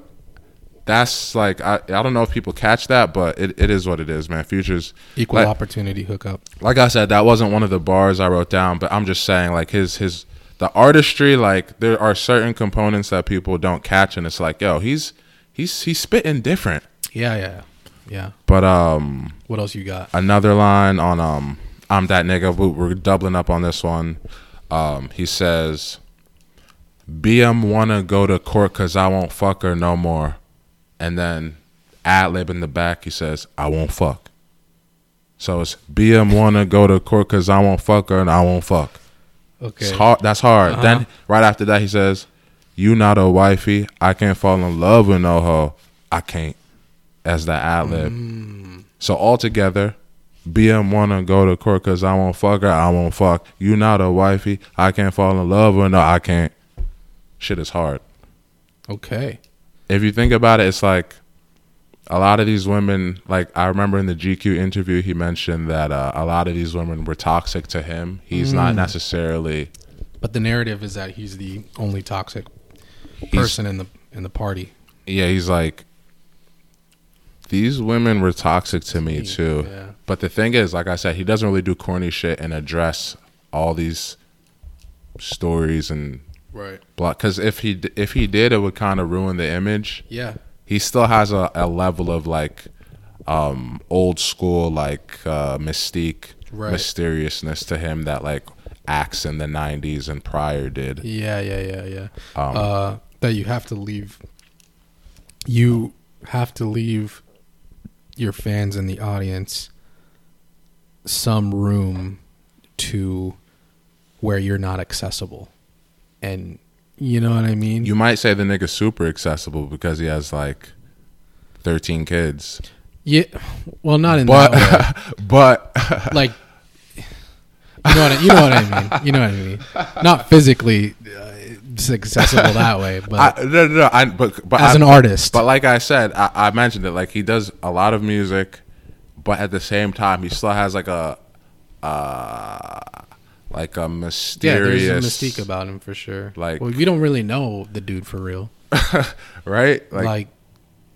that's like I I don't know if people catch that, but it, it is what it is, man. Futures Equal like, opportunity hookup. like I said, that wasn't one of the bars I wrote down, but I'm just saying, like his his the artistry, like there are certain components that people don't catch, and it's like, yo, he's he's he's spitting different. Yeah, yeah, yeah. But um, What else you got? another line on um, I'm that nigga. we- We're doubling up on this one. Um, he says, BM wanna go to court cause I won't fuck her no more, and then ad lib in the back he says, I won't fuck. So it's BM wanna go to court cause I won't fuck her and I won't fuck. Okay. It's hard. That's hard. Uh-huh. Then right after that, he says, "You not a wifey. I can't fall in love with no hoe. I can't." As the ad lib. Mm. So altogether, BM wanna go to court cause I won't fuck her. I won't fuck. You not a wifey. I can't fall in love with no. I can't. Shit is hard. Okay. If you think about it, it's like a lot of these women. Like I remember in the GQ interview, he mentioned that uh, a lot of these women were toxic to him. He's Mm. not necessarily. But the narrative is that he's the only toxic person in the in the party. yeah, he's like, these women were toxic to me too. Yeah. But the thing is, like I said, he doesn't really do corny shit and address all these stories and Right. block. Because if he d- if he did, it would kind of ruin the image. Yeah. He still has a, a level of like um old school like uh mystique Right. mysteriousness to him that like acts in the 90s and prior did Yeah, yeah, yeah, yeah. Um, uh, that you have to leave. You have to leave your fans and the audience some room to where you're not accessible, and you know what I mean. you might say the nigga's super accessible because he has like 13 kids yeah, well, not in that way. but like you know what I, you know what I mean. You know what I mean. Not physically uh, accessible that way, but I, no, no, no, I, but, but as I- an artist. But like I said, I, I mentioned it. Like he does a lot of music, but at the same time, he still has like a, uh, like a mysterious. yeah, there's a mystique about him for sure. like- well, we don't really know the dude for real. right? Like, Like,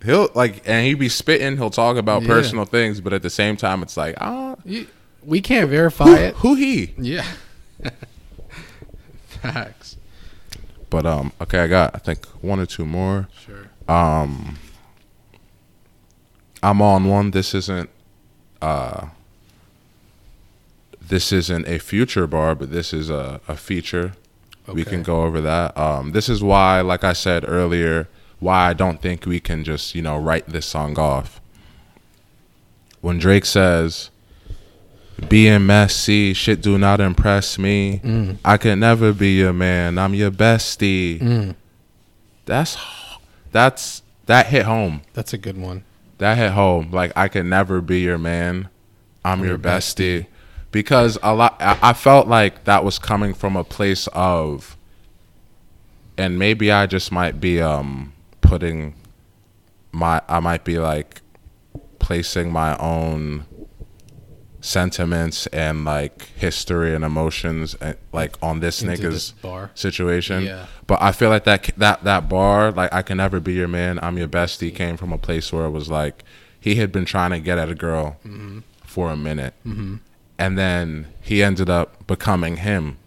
he'll like, and he be spitting. He'll talk about Yeah. personal things, but at the same time, it's like, ah, we can't verify who, it. who he? Yeah. Facts. But um, okay, I got I think one or two more. Sure. Um, I'm on one. This isn't uh this isn't a future bar, but this is a, a feature. We can go over that. Um, this is why, like I said earlier, why I don't think we can just, you know, write this song off. When Drake says, being messy, shit do not impress me. Mm. I can never be your man. I'm your bestie. Mm. That's that's that hit home. That's a good one. That hit home. Like I can never be your man. I'm, your, bestie. Because a lot, I, felt like that was coming from a place of, and maybe I just might be um putting my, I might be like placing my own sentiments and like history and emotions and like on this Into nigga's this situation. Yeah. But I feel like that that that bar, like I can never be your man, I'm your bestie, came from a place where it was like he had been trying to get at a girl Mm-hmm. for a minute, and then he ended up becoming him.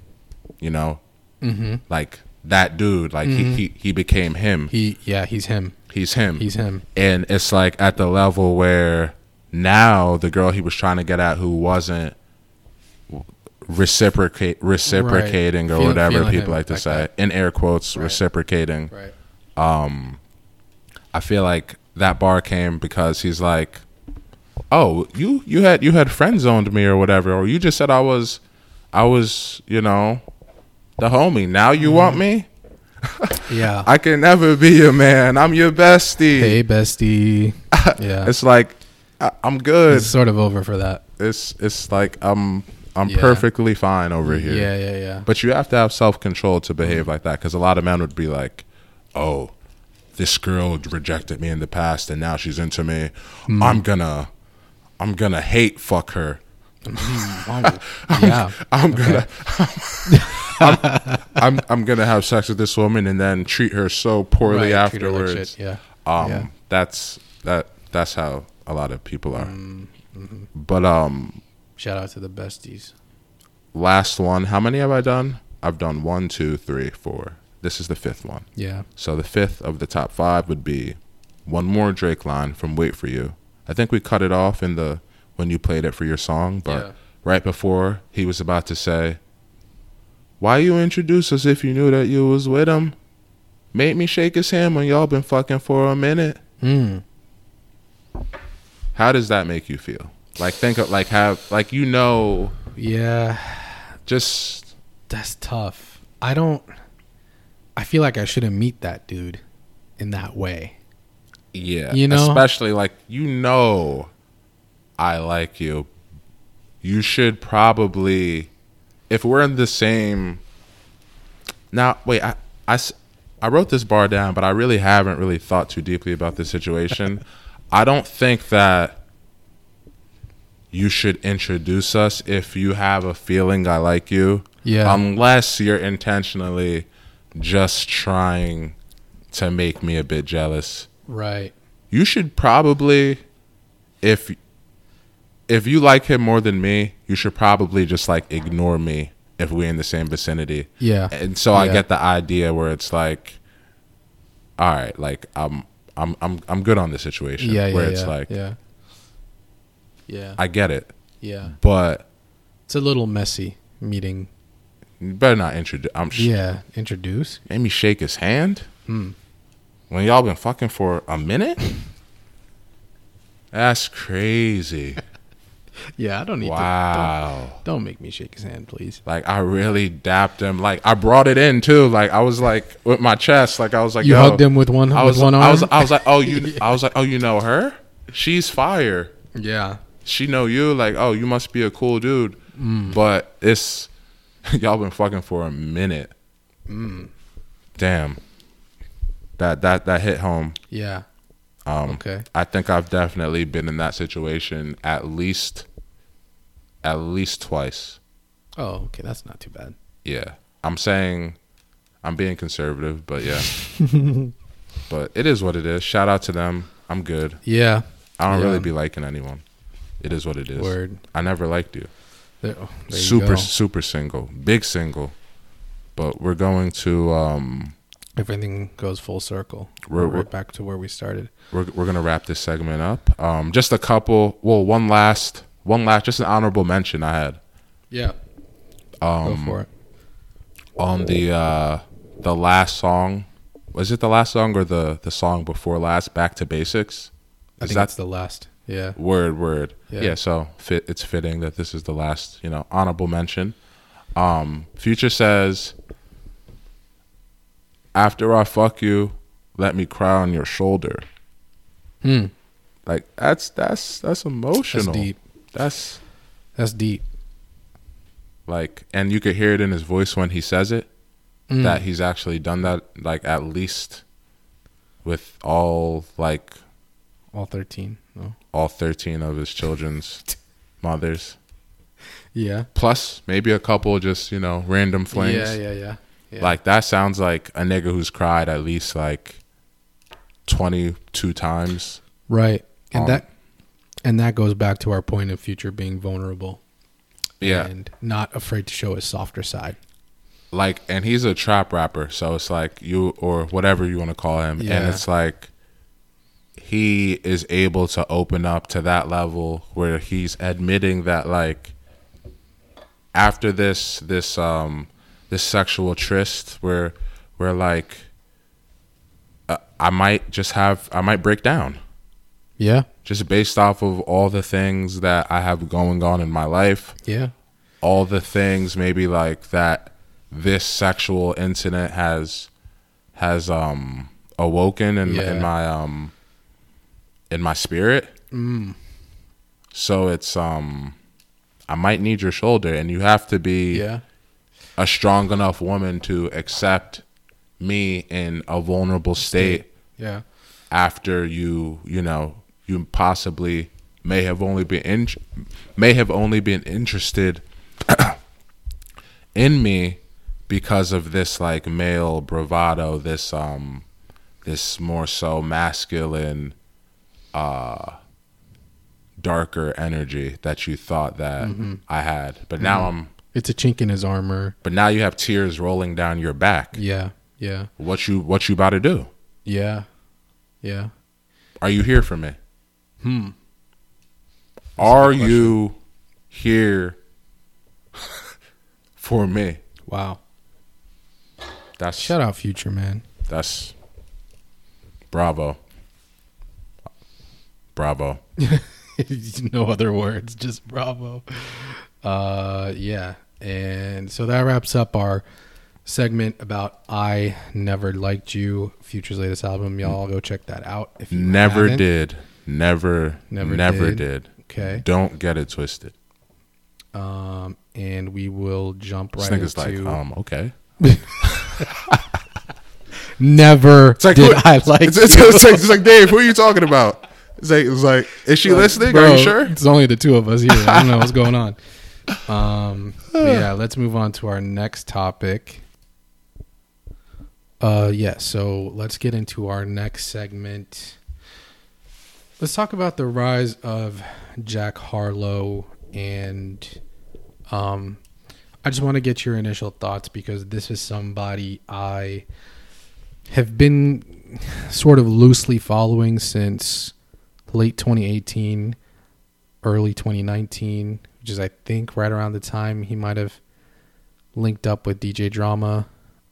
You know, Mm-hmm. like that dude. Like he, he he became him. He, yeah, he's him. He's him. He's him. and it's like at the level where now the girl he was trying to get at who wasn't reciprocate reciprocating or Feel- whatever people like to like say that. in air quotes Right. reciprocating Right. Um i feel like that bar came because he's like oh you you had you had friend zoned me or whatever or you just said i was i was you know the homie now you want me Yeah. i can never be your man i'm your bestie hey, bestie. Yeah. it's like I, i'm good it's sort of over for that. it's it's like I'm I'm Yeah. perfectly fine over here. Yeah, yeah, yeah. But you have to have self control to behave like that because a lot of men would be like, "Oh, this girl rejected me in the past and now she's into me. Mm. I'm gonna, I'm gonna hate fuck her. Oh, yeah. I'm gonna, I'm, I'm I'm gonna have sex with this woman and then treat her so poorly Right, treat her like afterwards. shit, Yeah. Um, Yeah. that's that that's how a lot of people are. Mm-hmm. But um, Shout out to the besties. last one. How many have I done? I've done one, two, three, four. This is the fifth one. Yeah. So the fifth of the top five would be one more Drake line from "Wait for You." I think we cut it off in the when you played it for your song, but Yeah. right before he was about to say, "Why you introduce us if you knew that you was with him? Made me shake his hand when y'all been fucking for a minute." Mm. How does that make you feel? Like think of like have like you know Yeah. just That's tough. I don't. I feel like I shouldn't meet that dude in that way. Yeah. You know? Especially like you know I like you. You should probably if we're in the same Now, wait, I I wrote this bar down, but I really haven't really thought too deeply about this situation. I don't think that you should introduce us if you have a feeling I like you. Yeah. Unless you're intentionally just trying to make me a bit jealous Right. you should probably if if you like him more than me you should probably just like ignore me if we're in the same vicinity. Yeah. And so I get the idea where it's like, all right, like I'm I'm I'm I'm good on this situation. Yeah, yeah, where it's yeah, like yeah, yeah, I get it, yeah. but It's a little messy meeting. you better not introduce. I'm sh- Yeah, introduce. made me shake his hand Hmm. When y'all been fucking for a minute. That's crazy. Yeah, I don't need to. Wow. Don't, don't make me shake his hand, please. Like I really dapped him. Like I brought it in too. Like I was like with my chest. Like I was like, You Yo. hugged him with one I with was. one arm. I was. I was like, oh you. I was like, oh you know her? She's fire. yeah, She know you. Like oh you must be a cool dude. Mm. But it's y'all been fucking for a minute. Mm. Damn. That that that hit home. yeah. Um, Okay. I think I've definitely been in that situation at least, at least twice. Oh, okay. That's not too bad. Yeah, I'm saying, I'm being conservative, but yeah, but it is what it is. Shout out to them. I'm good. Yeah. I don't Yeah. really be liking anyone. It is what it is. Word. I never liked you. There, oh, there you super go. super single, big single. But we're going to um Everything goes full circle. We're- We're, back to where we started. we're we're gonna wrap this segment up. Um, just a couple. Well, one last, one last, just an honorable mention I had. Yeah. Um, Go for it. on the uh the last song was it the last song or the the song before last back to basics I is think that's the last. Yeah. word word Yeah. yeah. so fit it's fitting that this is the last you know honorable mention um future says after i fuck you let me cry on your shoulder Hmm. like that's that's that's emotional That's deep. that's That's deep. like and you could hear it in his voice when he says it Mm. that he's actually done that like at least with all like All thirteen. No. all 13 of his children's mothers Yeah. plus maybe a couple just you know random flames Yeah. Yeah. Yeah. Yeah. like that sounds like a nigga who's cried at least like 22 times right. And um, that and that goes back to our point of future being vulnerable yeah and not afraid to show his softer side. like and he's a trap rapper so it's like you or whatever you want to call him and it's like he is able to open up to that level where he's admitting that like after this this um this sexual tryst where where like uh, I might just have I might break down Yeah. just based off of all the things that I have going on in my life Yeah. all the things maybe like that this sexual incident has has um awoken in, Yeah. in my um in my spirit Mm. so it's um i might need your shoulder and you have to be Yeah. A strong enough woman to accept me in a vulnerable state. Yeah. after you you know you possibly may have only been in, may have only been interested in me because of this like male bravado this um this more so masculine uh darker energy that you thought that I had. But now I'm It's a chink in his armor. but now you have tears rolling down your back Yeah. Yeah. what you what you about to do Yeah. Yeah. Are you here for me? Hmm. Are you here for me? Wow. That's Shout out future man. that's bravo. Bravo. no other words, just bravo. Uh yeah. And so that wraps up our segment about I Never Liked You, Future's latest album. Y'all go check that out if you Never haven't. did. Never Never never, did. did. Okay. Don't get it twisted. Um and we will jump This right nigga's like, into um, okay. Never It's like, did who- I like it's, it's, it's like, it's like, Dave, who are you talking about? It's like, it's like, is she listening? Bro, are you sure? It's only the two of us here. I don't know what's going on. Um, yeah, let's move on to our next topic. Uh, yeah. So let's get into our next segment. Let's talk about the rise of Jack Harlow and, um, I just want to get your initial thoughts because this is somebody I have been sort of loosely following since late 2018, early 2019, which is I think right around the time he might have linked up with DJ Drama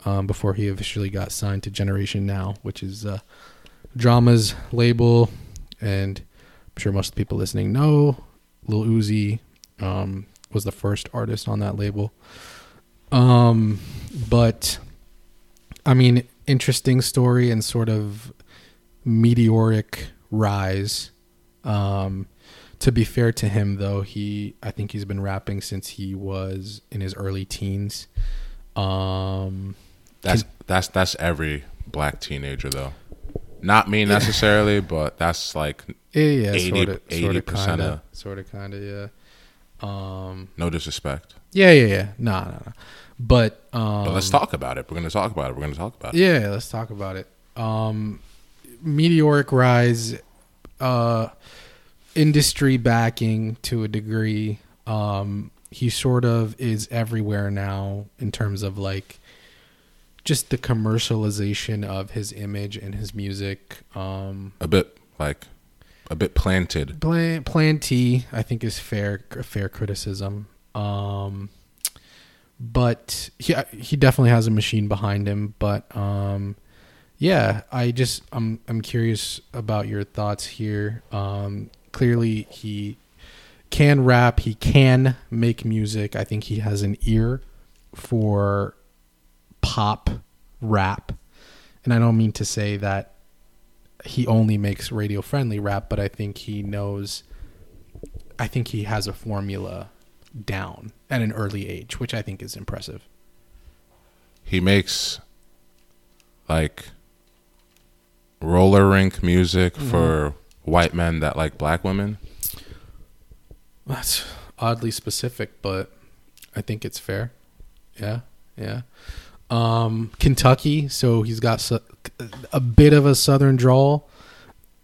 um, before he officially got signed to Generation Now, which is uh, Drama's label, and I'm sure most people listening know Lil Uzi um, was the first artist on that label. Um, but I mean, interesting story and sort of meteoric rise. Um, to be fair to him, though, he I think he's been rapping since he was in his early teens. Um, That's that's that's every black teenager though. Not me necessarily, but that's like yeah, yeah, 80 sort of, 80% of, sort of, kind of, yeah. Um, no disrespect. yeah, yeah, yeah. No, no, no. But um, But let's talk about it. We're gonna talk about it. We're gonna talk about it. Yeah, let's talk about it. Um, meteoric rise, uh, industry backing to a degree. Um, he sort of is everywhere now in terms of like just the commercialization of his image and his music. Um, A bit like a bit planted. Plan Plan T, I think, is fair fair criticism. Um, but he he definitely has a machine behind him. But um, yeah, I just I'm I'm curious about your thoughts here. Um, clearly, he can rap. He can make music. I think he has an ear for pop rap, and I don't mean to say that he only makes radio friendly rap, but I think he knows. I think he has a formula down at an early age, which I think is impressive. He makes like roller rink music Mm-hmm. for white men that like black women. That's oddly specific, but I think it's fair. Yeah, yeah. Um, Kentucky, so he's got su- a bit of a southern drawl,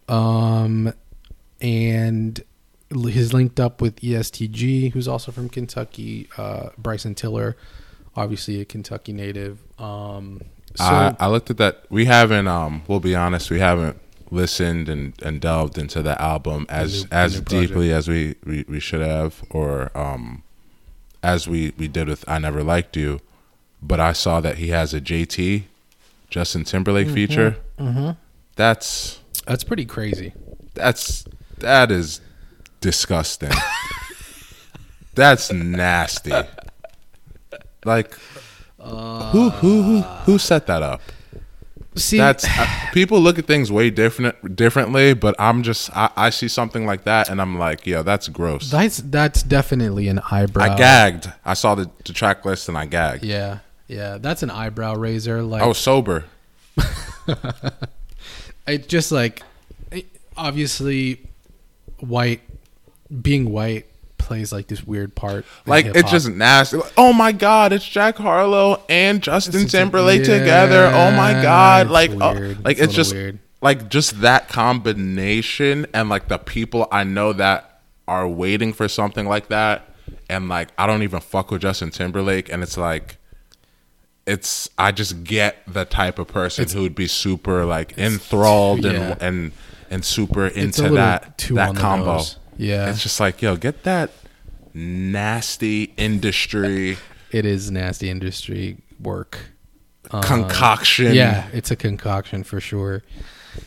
um, and he's linked up with EST Gee, who's also from Kentucky. Uh, Bryson Tiller, obviously a Kentucky native. Um, so I, I looked at that. We haven't. Um, we'll be honest. We haven't listened and, and delved into the album as new- as deeply as we, we, we should have, or um, as we, we did with "I Never Liked You." But I saw that he has a JT, Justin Timberlake Mm-hmm. feature. That's that's pretty crazy. that's that is disgusting. that's nasty. Like, who who who who set that up? See, That's people look at things way different differently, but I'm just I, I see something like that and I'm like, yeah, that's gross. that's that's definitely an eyebrow. I gagged. I saw the, the track list and I gagged. Yeah, yeah, that's an eyebrow raiser. Like I was sober. it just like obviously white being white plays like this weird part. Like it's hip-hop. just nasty. Like, oh my god, it's Jack Harlow and Justin It's- Timberlake yeah, together. Oh my god, it's like oh, weird. like It's it's, just weird. like just that combination and like the people I know that are waiting for something like that and like I don't even fuck with Justin Timberlake and it's like it's I just get the type of person who would be super like enthralled and yeah. and and super It's a into that that combo. nose. Yeah. It's just like, yo, get that nasty industry it is nasty industry work. concoction Uh, Yeah, it's a concoction for sure.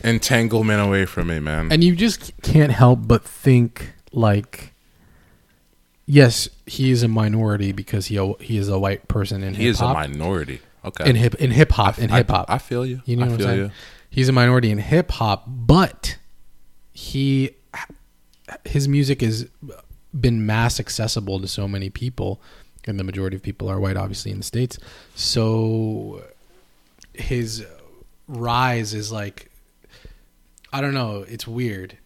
entanglement away from me, man. And you just can't help but think like yes, he is a minority because he he is a white person in hip he hip is a minority. Okay. in hip in hip hop in hip hop. I feel you. You know I what I'm feel saying? you. He's a minority in hip hop, but he his music has been mass accessible to so many people, and the majority of people are white, obviously in the states. So his rise is like, I don't know, it's weird.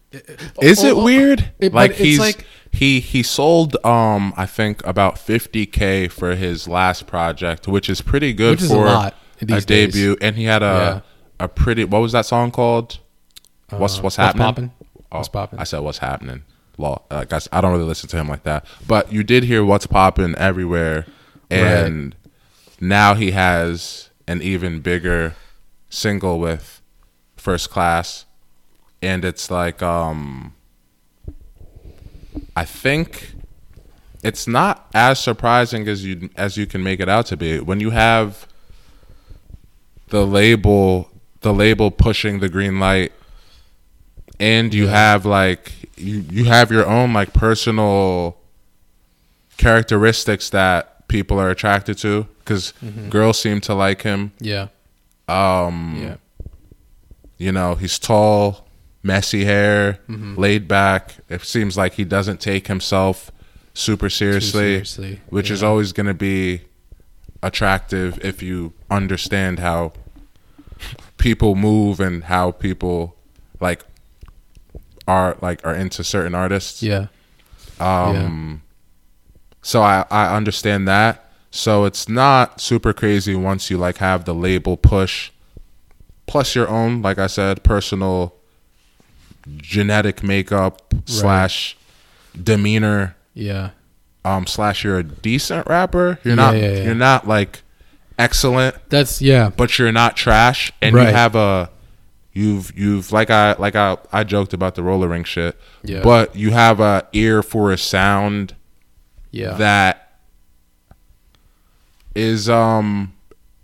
Is it weird? it- like it's he's like- he he sold um I think about 50k for his last project, which is pretty good is a for these days. debut. And he had a a pretty what was that song called? What's Uh, what's happening? Oh? I said what's happening. Law. Like I, I don't really listen to him like that, but you did hear what's popping everywhere and now he has an even bigger single with First Class, and it's like um, I think it's not as surprising as you as you can make it out to be when you have the label the label pushing the green light and you have like you you have your own like personal characteristics that people are attracted to because girls seem to like him Yeah. um Yeah. you know he's tall messy hair Mm-hmm. laid back it seems like he doesn't take himself super seriously, seriously, which is always going to be attractive if you understand how people move and how people like are like are into certain artists Yeah. um so I I understand that. So it's not super crazy once you like have the label push plus your own like I said personal genetic makeup slash demeanor Yeah. um slash you're a decent rapper. You're Yeah, not yeah, yeah. you're not like excellent That's yeah. but you're not trash and you have a you've you've like I like I I joked about the roller ring shit. Yeah. But you have a ear for a sound Yeah. that is um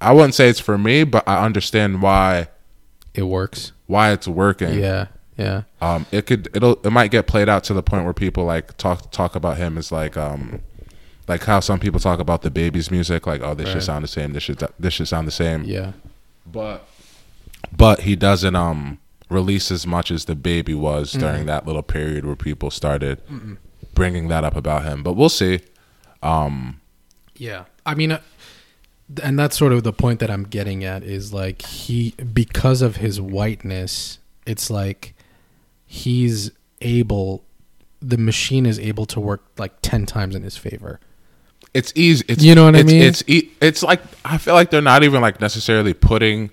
I wouldn't say it's for me, but I understand why it works. why it's working. Yeah. Yeah. Um it could it'll it might get played out to the point where people like talk talk about him as like um like how some people talk about DaBaby's music like oh this Right. should sound the same this should this should sound the same Yeah. but but he doesn't um release as much as DaBaby was during that little period where people started bringing that up about him but we'll see Yeah. I mean, uh, and that's sort of the point that I'm getting at is like he, because of his whiteness, it's like he's able, the machine is able to work like 10 times in his favor. it's easy it's You know what I it's, mean? it's e- it's like i feel like they're not even like necessarily putting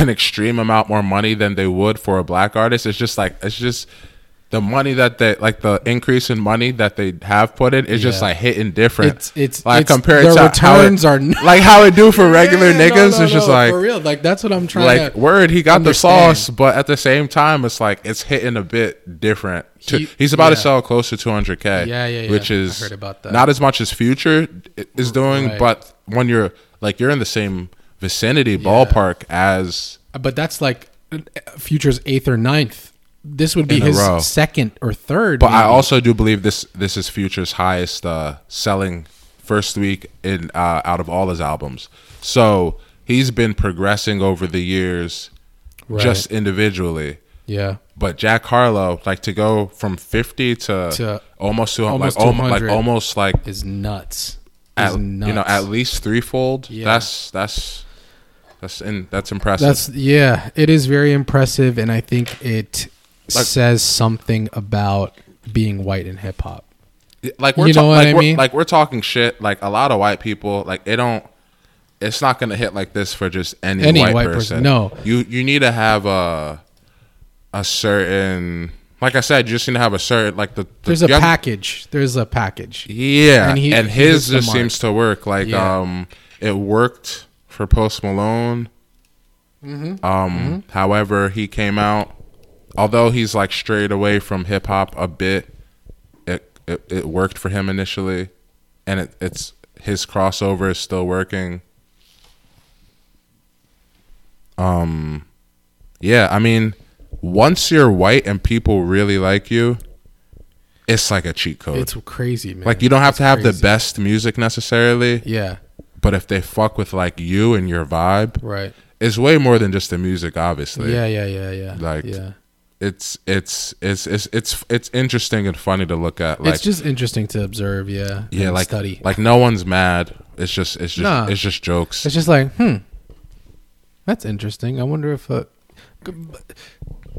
an extreme amount more money than they would for a black artist it's just like it's just the money that they like the increase in money that they have put in is just like hitting different It's, it's, like it's, compared to how it- returns are like how it do for regular Yeah, niggas no, it's just no, like for real. Like that's what I'm trying like word he got understand. the sauce but at the same time it's like it's hitting a bit different To- He- he's about to sell close to 200k Yeah, yeah, yeah. which I is heard about that. not as much as future is doing Right. but when you're like you're in the same vicinity ballpark as But that's like Future's eighth or ninth. This would be his second or third. but i also do believe this this is future's highest uh selling first week in uh out of all his albums so he's been progressing over the years Right. just individually yeah. But Jack Harlow, like to go from fifty to, To almost to almost like almost like almost like Is nuts. at, nuts. you know at least threefold. Yeah. That's that's that's in that's impressive. That's yeah, it is very impressive, and I think it Like- says something about being white in hip hop. like we're you ta- know what like I we're, like we're talking shit. Like a lot of white people, like it don't. It's not gonna hit like this for just any, Any white, white person. person, no. you you need to have a a certain. Like I said, you just need to have a certain like the. the There's a young- package. There's a package. Yeah, And and, he- he his just mark. seems to work. Like Yeah. um, it worked for Post Malone. Mm-hmm. Um, however, he came out. Although he's like strayed away from hip hop a bit, it, it it worked for him initially, and it, it's his crossover is still working. Um, yeah, I mean, once you're white and people really like you, it's like a cheat code. It's crazy, man. Like you don't have It's to have the best music necessarily, Yeah, but if they fuck with like you and your vibe, right. it's way more than just the music. Obviously, Yeah, yeah, yeah, yeah. Like, yeah. it's it's it's it's it's it's interesting and funny to look at. Like it's just interesting to observe. Yeah, yeah, and like study. like no one's mad. It's just it's just Nah. it's just jokes. It's just like, hmm, that's interesting. I wonder if uh,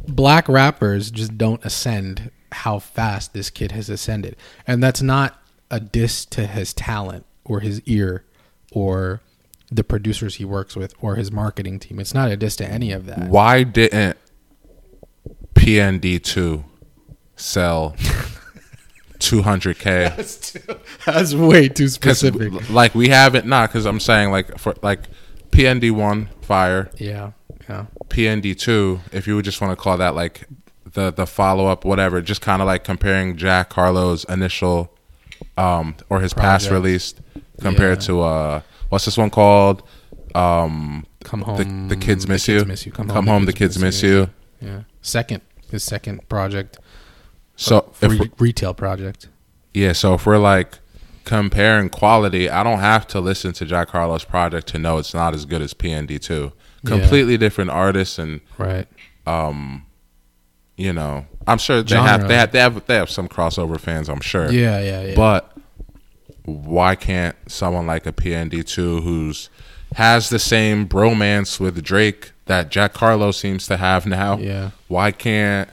black rappers just don't ascend how fast this kid has ascended, and that's not a diss to his talent or his ear or the producers he works with or his marketing team. It's not a diss to any of that. Why didn't PND two sell 200k. That's, too, that's way too specific. like we haven't not because I'm saying like for like PND one fire, Yeah, yeah, PND two, if you would just want to call that like the the follow up, whatever, just kind of like comparing Jack Harlow's initial um or his past Project. released compared Yeah. to uh what's this one called? Um come the, home. the kids miss Kids you. Miss you. Come, home, the kids miss you. Yeah, second his second project. So if Re- retail project. Yeah, so if we're like comparing quality, I don't have to listen to Jack Harlow's project to know it's not as good as PND two. Yeah. Completely different artists, and Right. Um, you know, I'm sure they Genre. have they have they have they have some crossover fans. I'm sure. Yeah, yeah, yeah. But why can't someone like a PND two who's has the same bromance with Drake that Jack Harlow seems to have now? Yeah. Why can't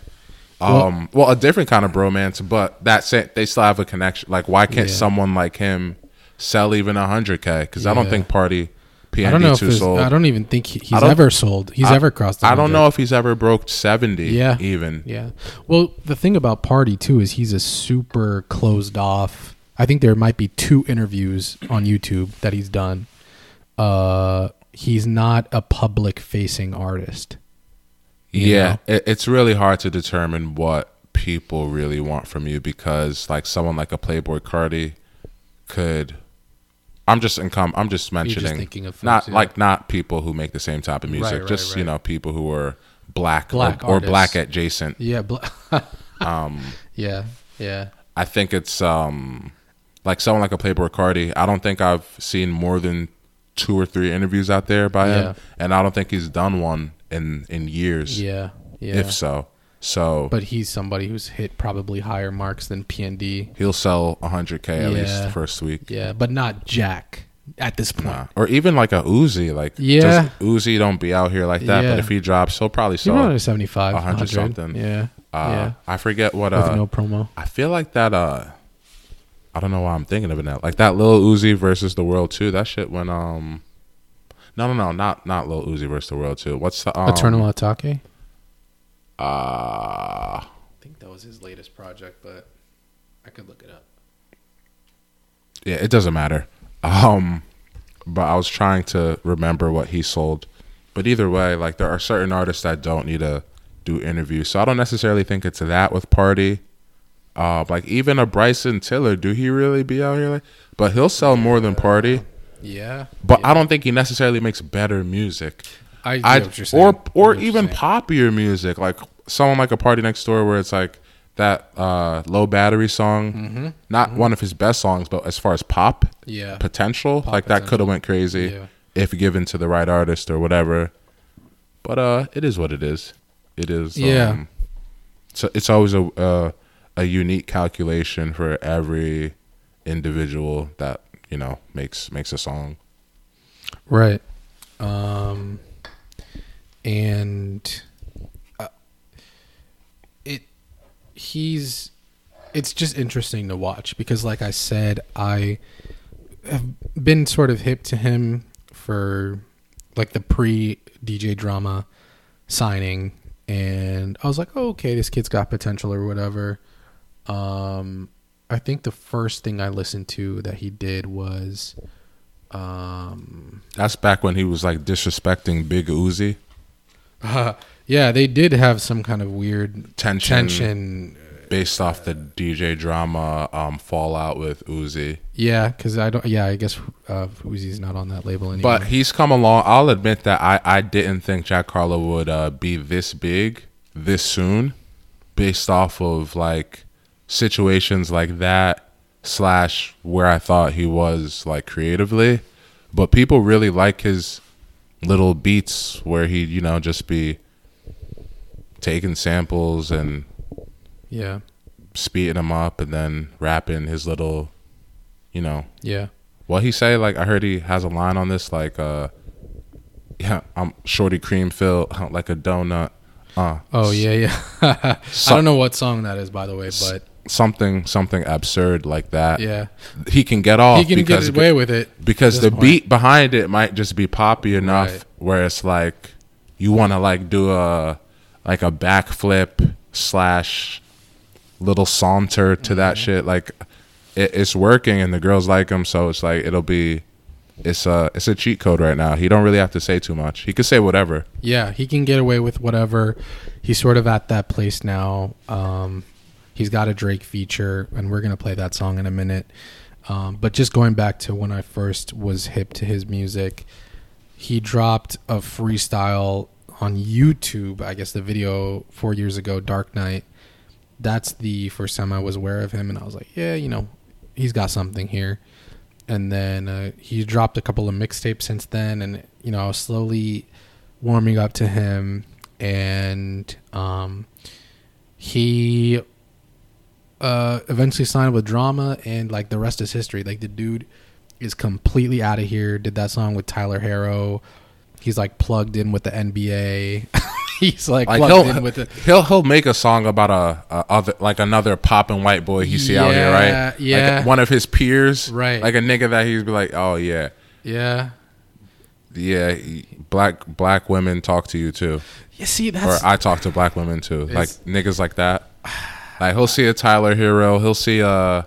um well, a different kind of bromance, but that's it. They still have a connection. Like why can't Yeah. someone like him sell even hundred k? Because I don't think Party I don't know PND if two sold. I don't even think he, he's ever sold. He's I- ever crossed. The I don't know if he's ever broke seventy. Yeah. even. Yeah. Well, the thing about Party too is he's a super closed off. I think there might be two interviews on YouTube that he's done. Uh, he's not a public facing artist. Yeah, it, it's really hard to determine what people really want from you because, like, someone like a Playboi Carti could. I'm just income. I'm just mentioning, thinking of not yeah. like not people who make the same type of music. right, just you right. know, people who are black, Black or, or black adjacent. Yeah. Bl- um. Yeah. Yeah. I think it's um like someone like a Playboi Carti. I don't think I've seen more than two or three interviews out there by Yeah. him, and I don't think he's done one in in years, Yeah. Yeah. if so. So but he's somebody who's hit probably higher marks than PND. he'll sell 100k at least the first week. Yeah, but not Jack at this point. Nah. Or even like a Uzi, like Yeah. just Uzi don't be out here like that. Yeah. But if he drops, he'll probably sell. know, 75, 100 100 something. Yeah. uh, yeah. I forget what. With Uh, no promo. I feel like that. Uh, I don't know why I'm thinking of it now. Like that Lil Uzi versus the World Two. That shit when um. No, no, no, not not Lil Uzi versus the World Two. What's the um, Eternal Atake? Uh, I think that was his latest project, but I could look it up. yeah, it doesn't matter. Um, but I was trying to remember what he sold. But either way, like there are certain artists that don't need to do interviews, so I don't necessarily think it's that with Party. Uh, like even a Bryson Tiller, do he really be out here? Like, but he'll sell more than Party. Yeah. But yeah. I don't think he necessarily makes better music. I, I or or even poppier music, like someone like a Party Next Door, where it's like that uh, low battery song, Mm-hmm. not one of his best songs, but as far as pop Yeah. potential, like that could have went crazy Yeah. if given to the right artist or whatever. But uh, it is what it is. It is. Yeah. Um, so it's always a uh, a unique calculation for every individual that you know makes makes a song. Right. Um, and uh, it he's it's just interesting to watch because like I said I have been sort of hip to him for like the pre DJ drama signing and I was like, oh, okay, this kid's got potential or whatever. Um, I think the first thing I listened to that he did was um That's back when he was like disrespecting Big Uzi. Uh, yeah, they did have some kind of weird Tension. tension. based off the DJ drama um, fallout with Uzi. Yeah, because I don't. Yeah, I guess uh, Uzi's not on that label anymore. But he's come along. I'll admit that I, I didn't think Jack Harlow would uh, be this big this soon, based off of like situations like that slash where I thought he was like creatively. But people really like his little beats where he you know just be taking samples and yeah, speeding them up and then rapping his little, you know, yeah, what he say? Like I heard he has a line on this, like, uh, yeah, I'm shorty cream filled like a donut. Uh, oh yeah, yeah. I don't know what song that is, by the way, but something something absurd like that. yeah, he can get off he can get because away with it because the point. beat behind it might just be poppy enough Right. where it's like you want to like do a like a backflip slash little saunter to that Mm-hmm. shit. Like it, it's working, and the girls like him. So it's like it'll be. It's a it's a cheat code right now. He don't really have to say too much. He could say whatever. Yeah, he can get away with whatever. He's sort of at that place now. Um, he's got a Drake feature, and we're gonna play that song in a minute. Um, but just going back to when I first was hip to his music, he dropped a freestyle on YouTube. I guess the video four years ago, Dark Knight. That's the first time I was aware of him, and I was like, yeah, you know, he's got something here. And then uh, he dropped a couple of mixtapes since then, and you know, I was slowly warming up to him, and um, he uh, eventually signed with Drama, and like the rest is history. Like the dude is completely out of here. Did that song with Tyler Herro. He's like plugged in with the NBA. He's like, Like plugged in with the he'll he'll make a song about a, a other like another popping white boy he see out here, right? yeah. Like one of his peers, Right. Like a nigga that he'd be like, oh yeah, yeah. yeah. Black black women talk to you too, You see, or I talk to black women too. Like niggas like that. Like he'll see a Tyler Herro. He'll see a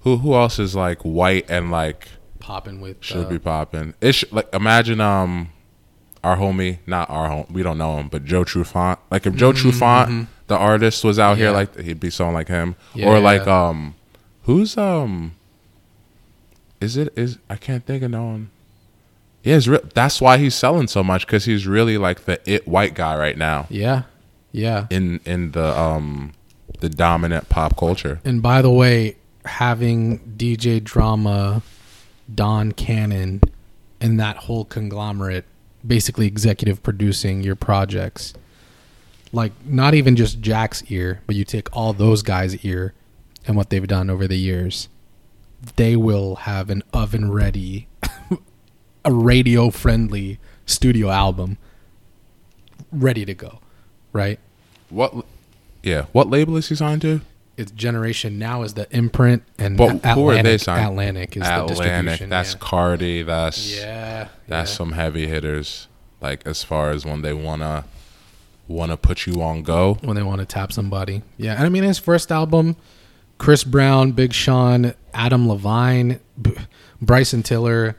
who who else is like white and like popping with. should uh, be popping. It sh- like imagine um our homie, not our home, we don't know him, but Joe Trufant. Like if Joe Trufant, the artist, was out here, Mm-hmm. Like he'd be someone like him, Yeah. or like um, who's um, is it is I can't think of no one. Yeah, it's re- that's why he's selling so much because he's really like the it white guy right now yeah, yeah. in in the um the dominant pop culture. And by the way, having DJ Drama, Don Cannon, and that whole conglomerate basically executive producing your projects, like not even just Jack's ear, but you take all those guys' ear and what they've done over the years, they will have an oven ready, a radio friendly studio album ready to go, right? What? Yeah, what label is he signed to? It's Generation now is the imprint, and But A- who Atlantic, are they signed? Atlantic is the Atlantic. distribution. That's yeah. Cardi. That's yeah, That's yeah. some heavy hitters. Like as far as when they wanna wanna put you on go. when they want to tap somebody. Yeah, and I mean his first album, Chris Brown, Big Sean, Adam Levine, B- Bryson Tiller,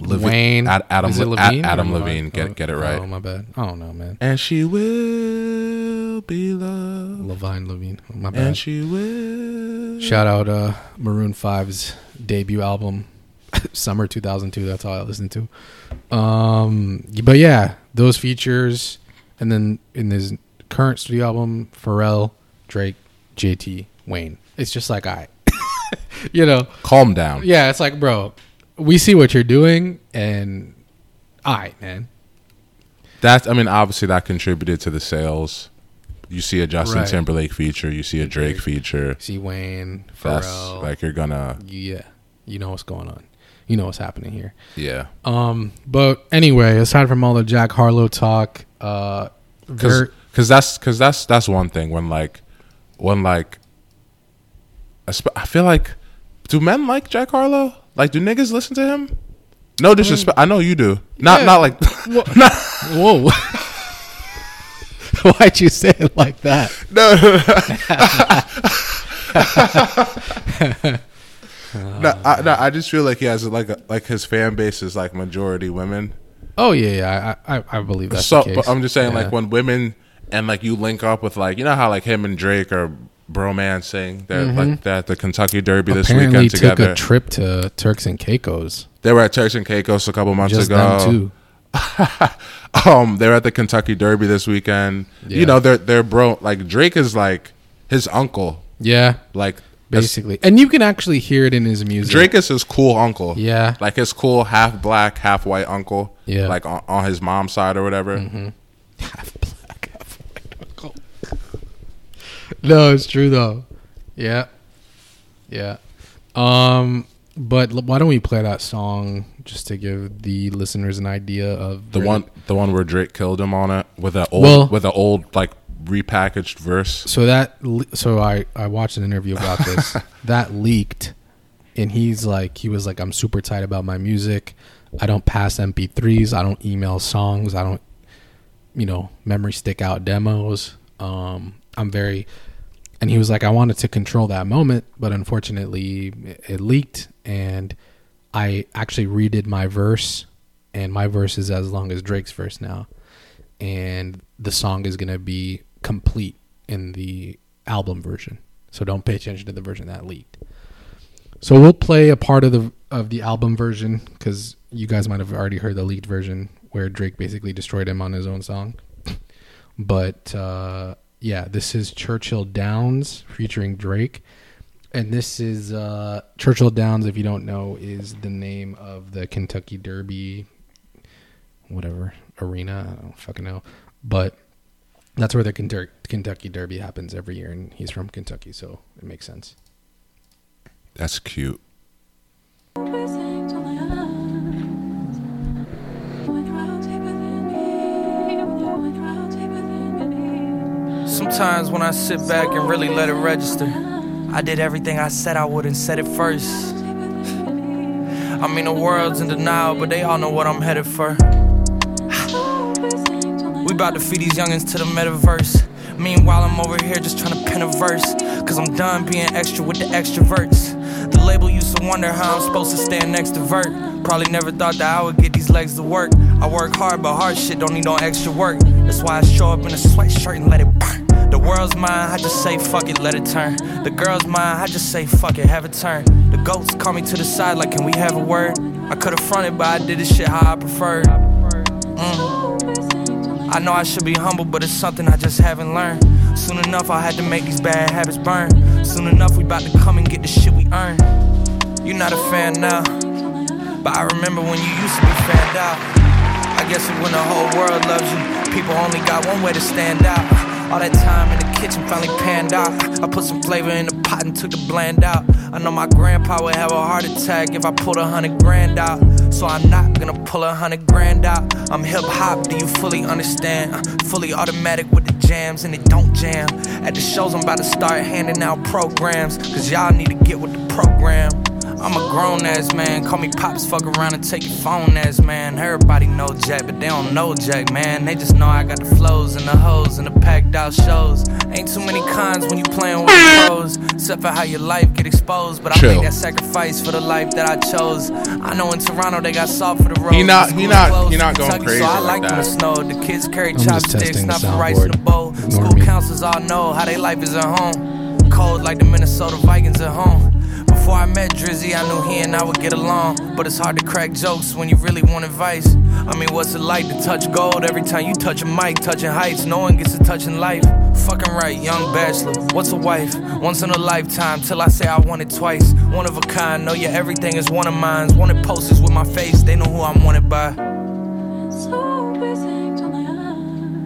Levi- Wayne, Ad- Adam Is it Le- Levine Adam Levine? Levine. Get- Oh, get it right. Oh my bad. I don't know, man. And she will be loved. Levine, Levine. Oh, my bad. And she will. Shout out uh, Maroon 5's debut album, Summer 2002. That's all I listened to. Um, but yeah, those features, and then in his current studio album, Pharrell, Drake, JT, Wayne. It's just like I, you know, Calm down. yeah. It's like, bro, we see what you're doing, and I, man, That's. I mean, obviously that contributed to the sales. You see a Justin Right. Timberlake feature. You see a Drake feature. see Wayne, That's like you're gonna. yeah, you know what's going on, you know what's happening here. Yeah. Um, but anyway, aside from all the Jack Harlow talk, uh, because cause that's because that's that's one thing when like when like I feel like do men like Jack Harlow? Like do niggas listen to him? No disrespect. I know you do. Not Yeah. not like whoa, why'd you say it like that? no, I, no. I just feel like he has like a, like his fan base is like majority women. Oh yeah, yeah, I I, I believe that's so but I'm just saying Yeah. like when women and like you link up with like you know how like him and Drake are bromancing. They're like they're the Kentucky Derby this Mm-hmm. apparently weekend took together. a trip to Turks and Caicos. they were at Turks and Caicos a couple months Just ago. um they're at the Kentucky Derby this weekend. Yeah. You know, they're they're bro like Drake is like his uncle. Yeah, Like basically, and you can actually hear it in his music. Drake is his cool uncle. Yeah. Like his cool half black, half white uncle. Yeah. Mm-hmm. Like on, on his mom's side or whatever. half black, half white uncle. No, it's true though. Yeah, yeah. Um, but l- why don't we play that song just to give the listeners an idea of The one the one where Drake killed him on it with a old Well- with an old like repackaged verse. So that so I I watched an interview about this that leaked, and he's like he was like I'm super tight about my music. I don't pass MP3s. I don't email songs. I don't, you know, memory stick out demos. Um, I'm very and he was like, I wanted to control that moment, but unfortunately, it, leaked, and I actually redid my verse, and my verse is as long as Drake's verse now, and the song is gonna be complete in the album version. So don't pay attention to the version that leaked. So we'll play a part of the of the album version because you guys might have already heard the leaked version where Drake basically destroyed him on his own song. but uh, yeah, this is Churchill Downs featuring Drake, and this is uh, Churchill Downs. If you don't know, is the name of the Kentucky Derby, whatever arena. I don't fucking know, but that's where the Kentucky Kentucky Derby happens every year, and he's from Kentucky, so it makes sense. That's cute. Sometimes when I sit back and really let it register, I did everything I said I would and said it first. I mean, the world's in denial, but they all know what I'm headed for. We about to feed these youngins to the metaverse. Meanwhile, I'm over here just trying to pen a verse. Cause I'm done being extra with the extroverts. The label used to wonder how I'm supposed to stand next to Vert. Probably never thought that I would get these legs to work. I work hard, but hard shit don't need no extra work. That's why I show up in a sweatshirt and let it burn. The world's mine, I just say fuck it, let it turn. The girl's mine, I just say fuck it, have it turn. The goats call me to the side like, can we have a word? I could've fronted, but I did this shit how I preferred. Mm. I know I should be humble, but it's something I just haven't learned. Soon enough, I had to make these bad habits burn. Soon enough, we about to come and get the shit we earn. You're not a fan now, but I remember when you used to be fanned out. I guess when the whole world loves you, people only got one way to stand out. All that time in the kitchen finally panned out. I put some flavor in the pot and took the bland out. I know my grandpa would have a heart attack if I pulled a hundred grand out. So I'm not gonna pull a hundred grand out. I'm hip hop, do you fully understand? Uh, fully automatic with the jams and it don't jam. At the shows, I'm about to start handing out programs. Cause y'all need to get with the program. I'm a grown ass man, call me pops, fuck around and take your phone ass man. Everybody know Jack, but they don't know Jack, man. They just know I got the flows and the hoes and the packed out shows. Ain't too many cons when you playing with the pros, except for how your life get exposed. But I Chill. make that sacrifice for the life that I chose. I know in Toronto they got salt for the road. He not- he not- he not going crazy So I like like them that. to snow. The kids carry I'm just chopsticks, testing the not for rice in the bowl. School counselors all know how they life is at home. Cold like the Minnesota Vikings at home. Before I met Drizzy, I knew he and I would get along. But it's hard to crack jokes when you really want advice. I mean, what's it like to touch gold every time you touch a mic? Touching heights, no one gets a touching life. Fucking right, young bachelor. What's a wife? Once in a lifetime, till I say I want it twice. One of a kind, know your everything is one of mine. Wanted posters with my face, they know who I'm wanted by.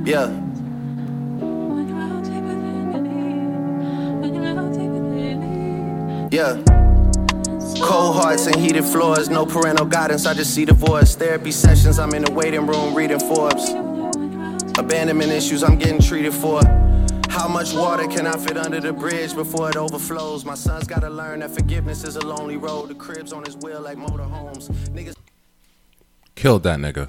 Yeah. Yeah. Cold hearts and heated floors, no parental guidance, I just see divorce. Therapy sessions, I'm in the waiting room reading Forbes. Abandonment issues, I'm getting treated for. How much water can I fit under the bridge before it overflows? My son's gotta learn that forgiveness is a lonely road. The cribs on his wheel like motorhomes. Niggas. Killed that nigga.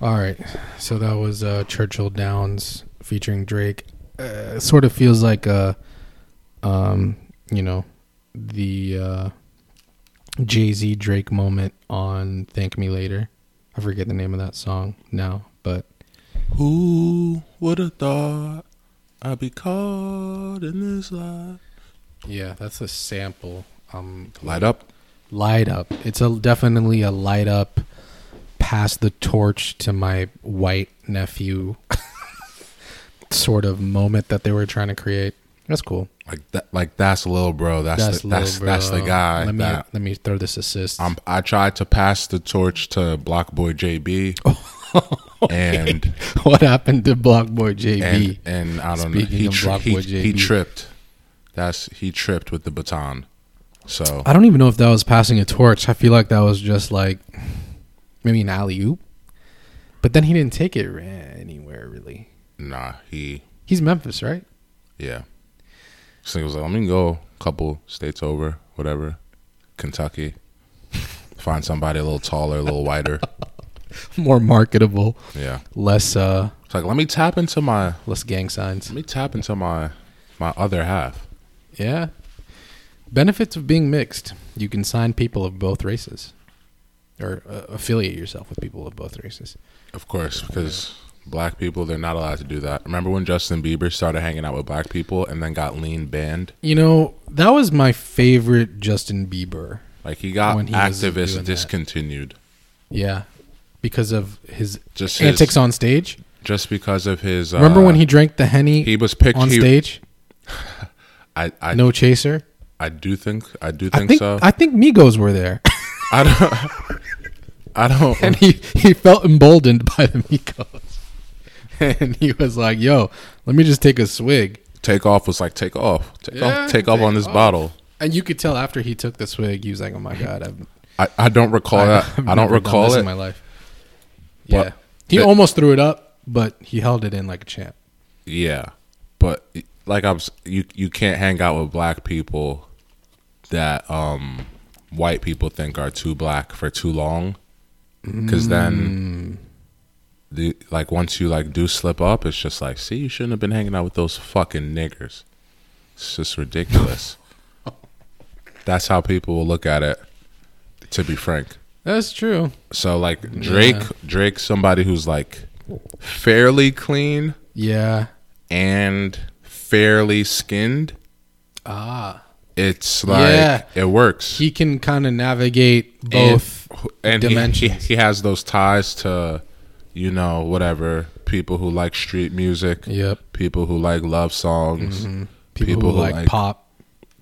All right, so that was uh, Churchill Downs featuring Drake. Uh, sort of feels like a, um, you know, the uh, Jay Z Drake moment on "Thank Me Later." I forget the name of that song now, but Who would have thought I'd be caught in this lie? yeah, that's a sample. Um, Light up. light up. It's a definitely a light up. Pass the torch to my white nephew. sort of moment that they were trying to create. That's cool. Like that. Like that's little bro. That's That's the, that's that's the guy. Let me that let me throw this assist. um, I tried to pass the torch to BlocBoy JB, and what happened to BlocBoy JB? and and I don't Speaking know. He, tri- he, he tripped. That's he tripped with the baton. So I don't even know if that was passing a torch. I feel like that was just like maybe an alley oop. But then he didn't take it anywhere really. nah, he He's Memphis, right? yeah. So he was like, let me go a couple states over, whatever, Kentucky. Find somebody a little taller, a little wider, More marketable, Yeah. less uh It's like let me tap into my less gang signs. let me tap into my my other half. Yeah. Benefits of being mixed. You can sign people of both races or uh, affiliate yourself with people of both races. Of course, because black people they're not allowed to do that. Remember when Justin Bieber started hanging out with black people and then got lean banned? You know, that was my favorite Justin Bieber. Like he got When he doing activists that. discontinued Yeah. Because of his just his, antics on stage. just because of his. Uh, Remember when he drank the Henny he was picked on he- stage? I I, No chaser. I do think I do I think, think so. I think Migos were there. I don't. I don't. and he, he felt emboldened by the Migos. And he was like, yo, let me just take a swig. take off was like take off, take Yeah, off, take off on this off. bottle. And you could tell after he took the swig, he was like, oh my God, I've, I, I don't recall that. I've I don't recall it. in my life. But yeah. He it- almost threw it up, but he held it in like a champ. Yeah, but like I'm, you you can't hang out with black people that um white people think are too black for too long, because Mm. then the like once you like do slip up, it's just like, see, you shouldn't have been hanging out with those fucking niggers. It's just ridiculous. That's how people will look at it. To be frank. That's true. So like Drake, Yeah. Drake, somebody who's like fairly clean Yeah. and fairly skinned. Ah. It's like Yeah. it works. He can kind of navigate both. and he- he, dimensions. he has those ties to, you know, whatever people who like street music, yep. people who like love songs, People, people who who like, like- pop,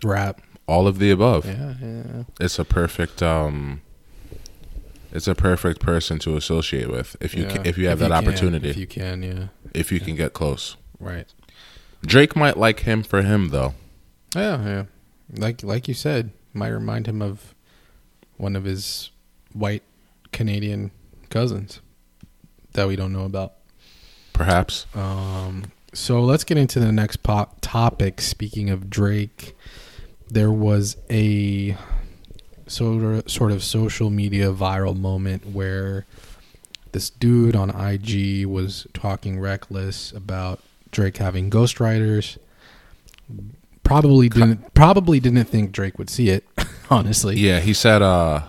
rap. all of the above. Yeah, yeah. It's a perfect um it's a perfect person to associate with if you yeah. can, if you have that can, opportunity. If you can, yeah. if you can get close. Right. Drake might like him for him though. Yeah, yeah. Like like you said, might remind him of one of his white Canadian cousins that we don't know about. Perhaps. Um, so let's get into the next pop topic. Speaking of Drake, there was a sort of, sort of social media viral moment where this dude on IG was talking reckless about Drake having ghostwriters. Probably didn't probably didn't think Drake would see it. Honestly, Yeah, he said uh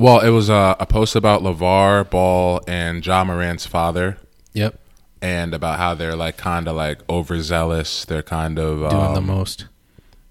well, it was uh, a post about LaVar Ball and Ja Morant's father Yep, and about how they're like kind of like overzealous. They're kind of doing the um, most.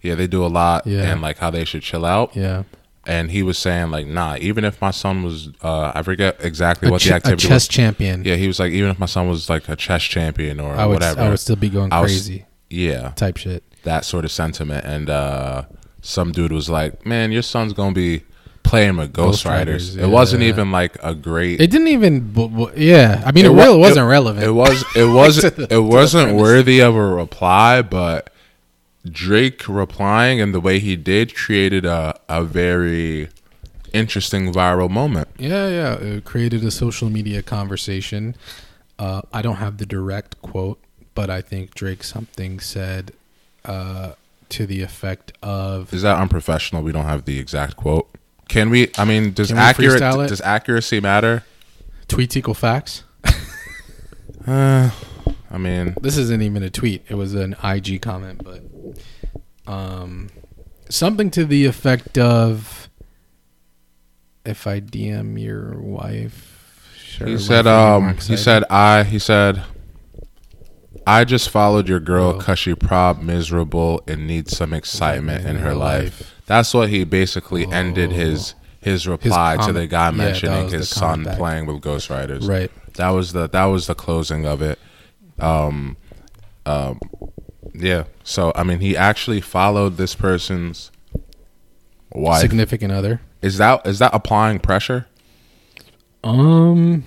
Yeah, they do a lot Yeah. and like how they should chill out. Yeah, And he was saying like, "Nah, even if my son was uh I forget exactly a, what ch- the activity. Was a chess was. champion. Yeah, he was like, even if my son was like a chess champion or I would whatever. I would still be going was- crazy yeah, type shit. that sort of sentiment. And uh some dude was like, "Man, your son's gonna be playing with ghostwriters." Ghostwriters, It wasn't even like a great. It didn't even. bu- bu- Yeah, I mean, it, wa- really wasn't relevant. It was. It wasn't. the- it wasn't worthy of a reply, but Drake replying and the way he did created a a very interesting viral moment. Yeah, yeah. It created a social media conversation. Uh, I don't have the direct quote, but I think Drake something said uh, to the effect of Is that unprofessional? We don't have the exact quote. Can we? I mean, does Can we accurate freestyle it? does accuracy matter? tweets equal facts. Uh, I mean, This isn't even a tweet. It was an IG comment, but um, something to the effect of if I DM your wife. Sure, he said. Um, he excited?" said. I. He said. I just followed your girl because she prob miserable and needs some excitement in her life. That's what he basically ended his his reply to the guy mentioning was his son back. playing with ghostwriters. right. That was the that was the closing of it. Um, um, yeah. So I mean, he actually followed this person's wife. Significant other. is that is that applying pressure? Um,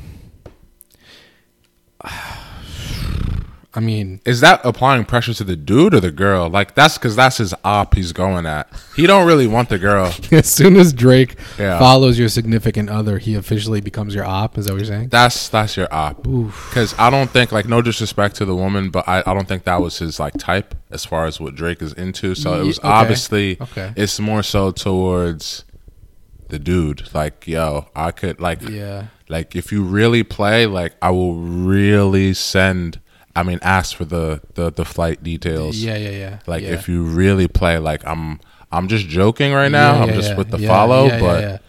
I mean, Is that applying pressure to the dude or the girl? Like that's because that's his op he's going at. He don't really want the girl. as soon as Drake Yeah. follows your significant other, he officially becomes your op. Is that what you're saying? That's that's your op. Because I don't think like no disrespect to the woman, but I, I don't think that was his like type as far as what Drake is into. So it was okay. obviously Okay. it's more so towards the dude. Like yo, I could like Yeah. like if you really play, like I will really send I mean, ask for the the, the flight details. Yeah, yeah, yeah. Like yeah. if you really play, like I'm I'm just joking right now. Yeah, I'm just with the follow, but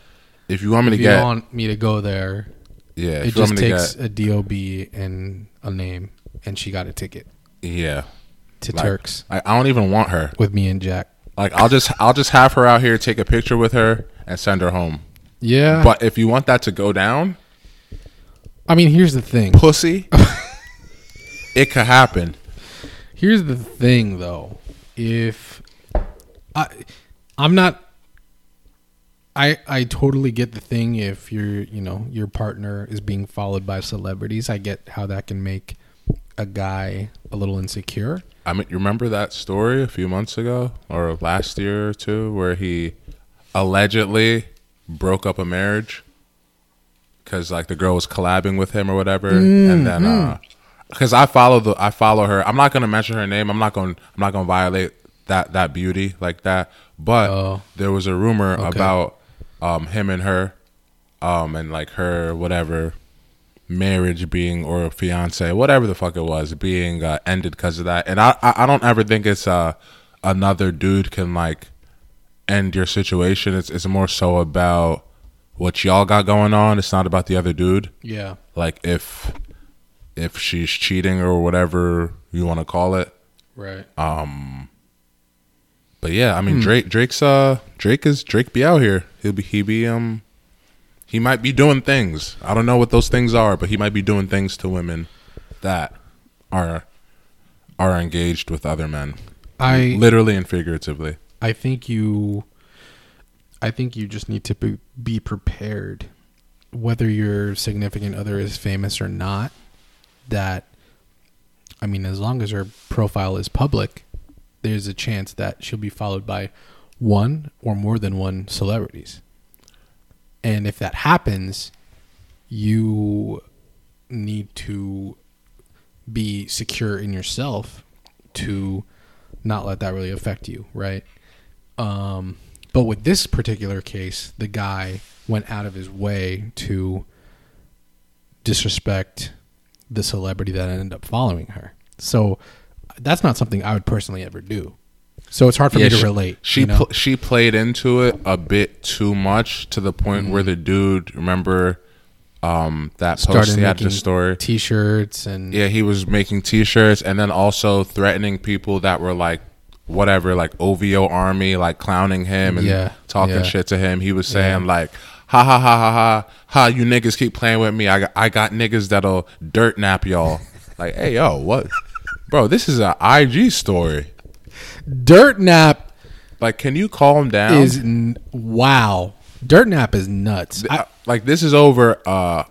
if you want me if to you get want me to go there, yeah, it if you want just takes get a DOB and a name, and she got a ticket yeah, to Like, Turks I, I don't even want her. with me and Jack. Like I'll just I'll just have her out here, take a picture with her, and send her home. Yeah, But if you want that to go down, I mean, here's the thing. pussy, it could happen. Here's the thing, though. If I, I'm not. I I totally get the thing. If your you know your partner is being followed by celebrities, I get how that can make a guy a little insecure. I mean, you remember that story a few months ago or last year or two where he allegedly broke up a marriage because like the girl was collabing with him or whatever, and then uh because I follow the I follow her. I'm not gonna mention her name. I'm not gonna I'm not gonna violate that that beauty like that. But Oh. there was a rumor Okay. about um him and her, um and like her whatever marriage being or fiance, whatever the fuck it was, being uh, ended because of that. And I, I I don't ever think it's uh another dude can like end your situation. It's it's more so about what y'all got going on. It's not about the other dude. Yeah. Like if if she's cheating or whatever you want to call it. Right. Um. But yeah, I Hmm. mean Drake Drake's uh Drake is Drake be out here. He'll be he be um he might be doing things. I don't know what those things are, but he might be doing things to women that are are engaged with other men. I Literally and figuratively. I think you I think you just need to be, be prepared whether your significant other is famous or not that I mean as long as her profile is public there's a chance that she'll be followed by one or more than one celebrities. And if that happens, you need to be secure in yourself to not let that really affect you, right? Um, but with this particular case, the guy went out of his way to disrespect the celebrity that I ended up following her. So that's not something I would personally ever do. So it's hard for me to she, relate. She you know? pl- she played into it a bit too much to the point where the dude remember um that post Mm-hmm. started he had the story. t-shirts and Yeah, he was making T-shirts and then also threatening people that were like whatever, like OVO Army, like clowning him and Yeah, talking yeah. shit to him. He was saying Yeah. like, "Ha ha ha ha ha ha! You niggas keep playing with me. I got I got niggas that'll dirt nap y'all." like, hey yo, what, bro? This is an IG story. Dirt Nap Like, can you calm down? is n- wow. Dirt Nap is nuts. I, I- like this is over uh,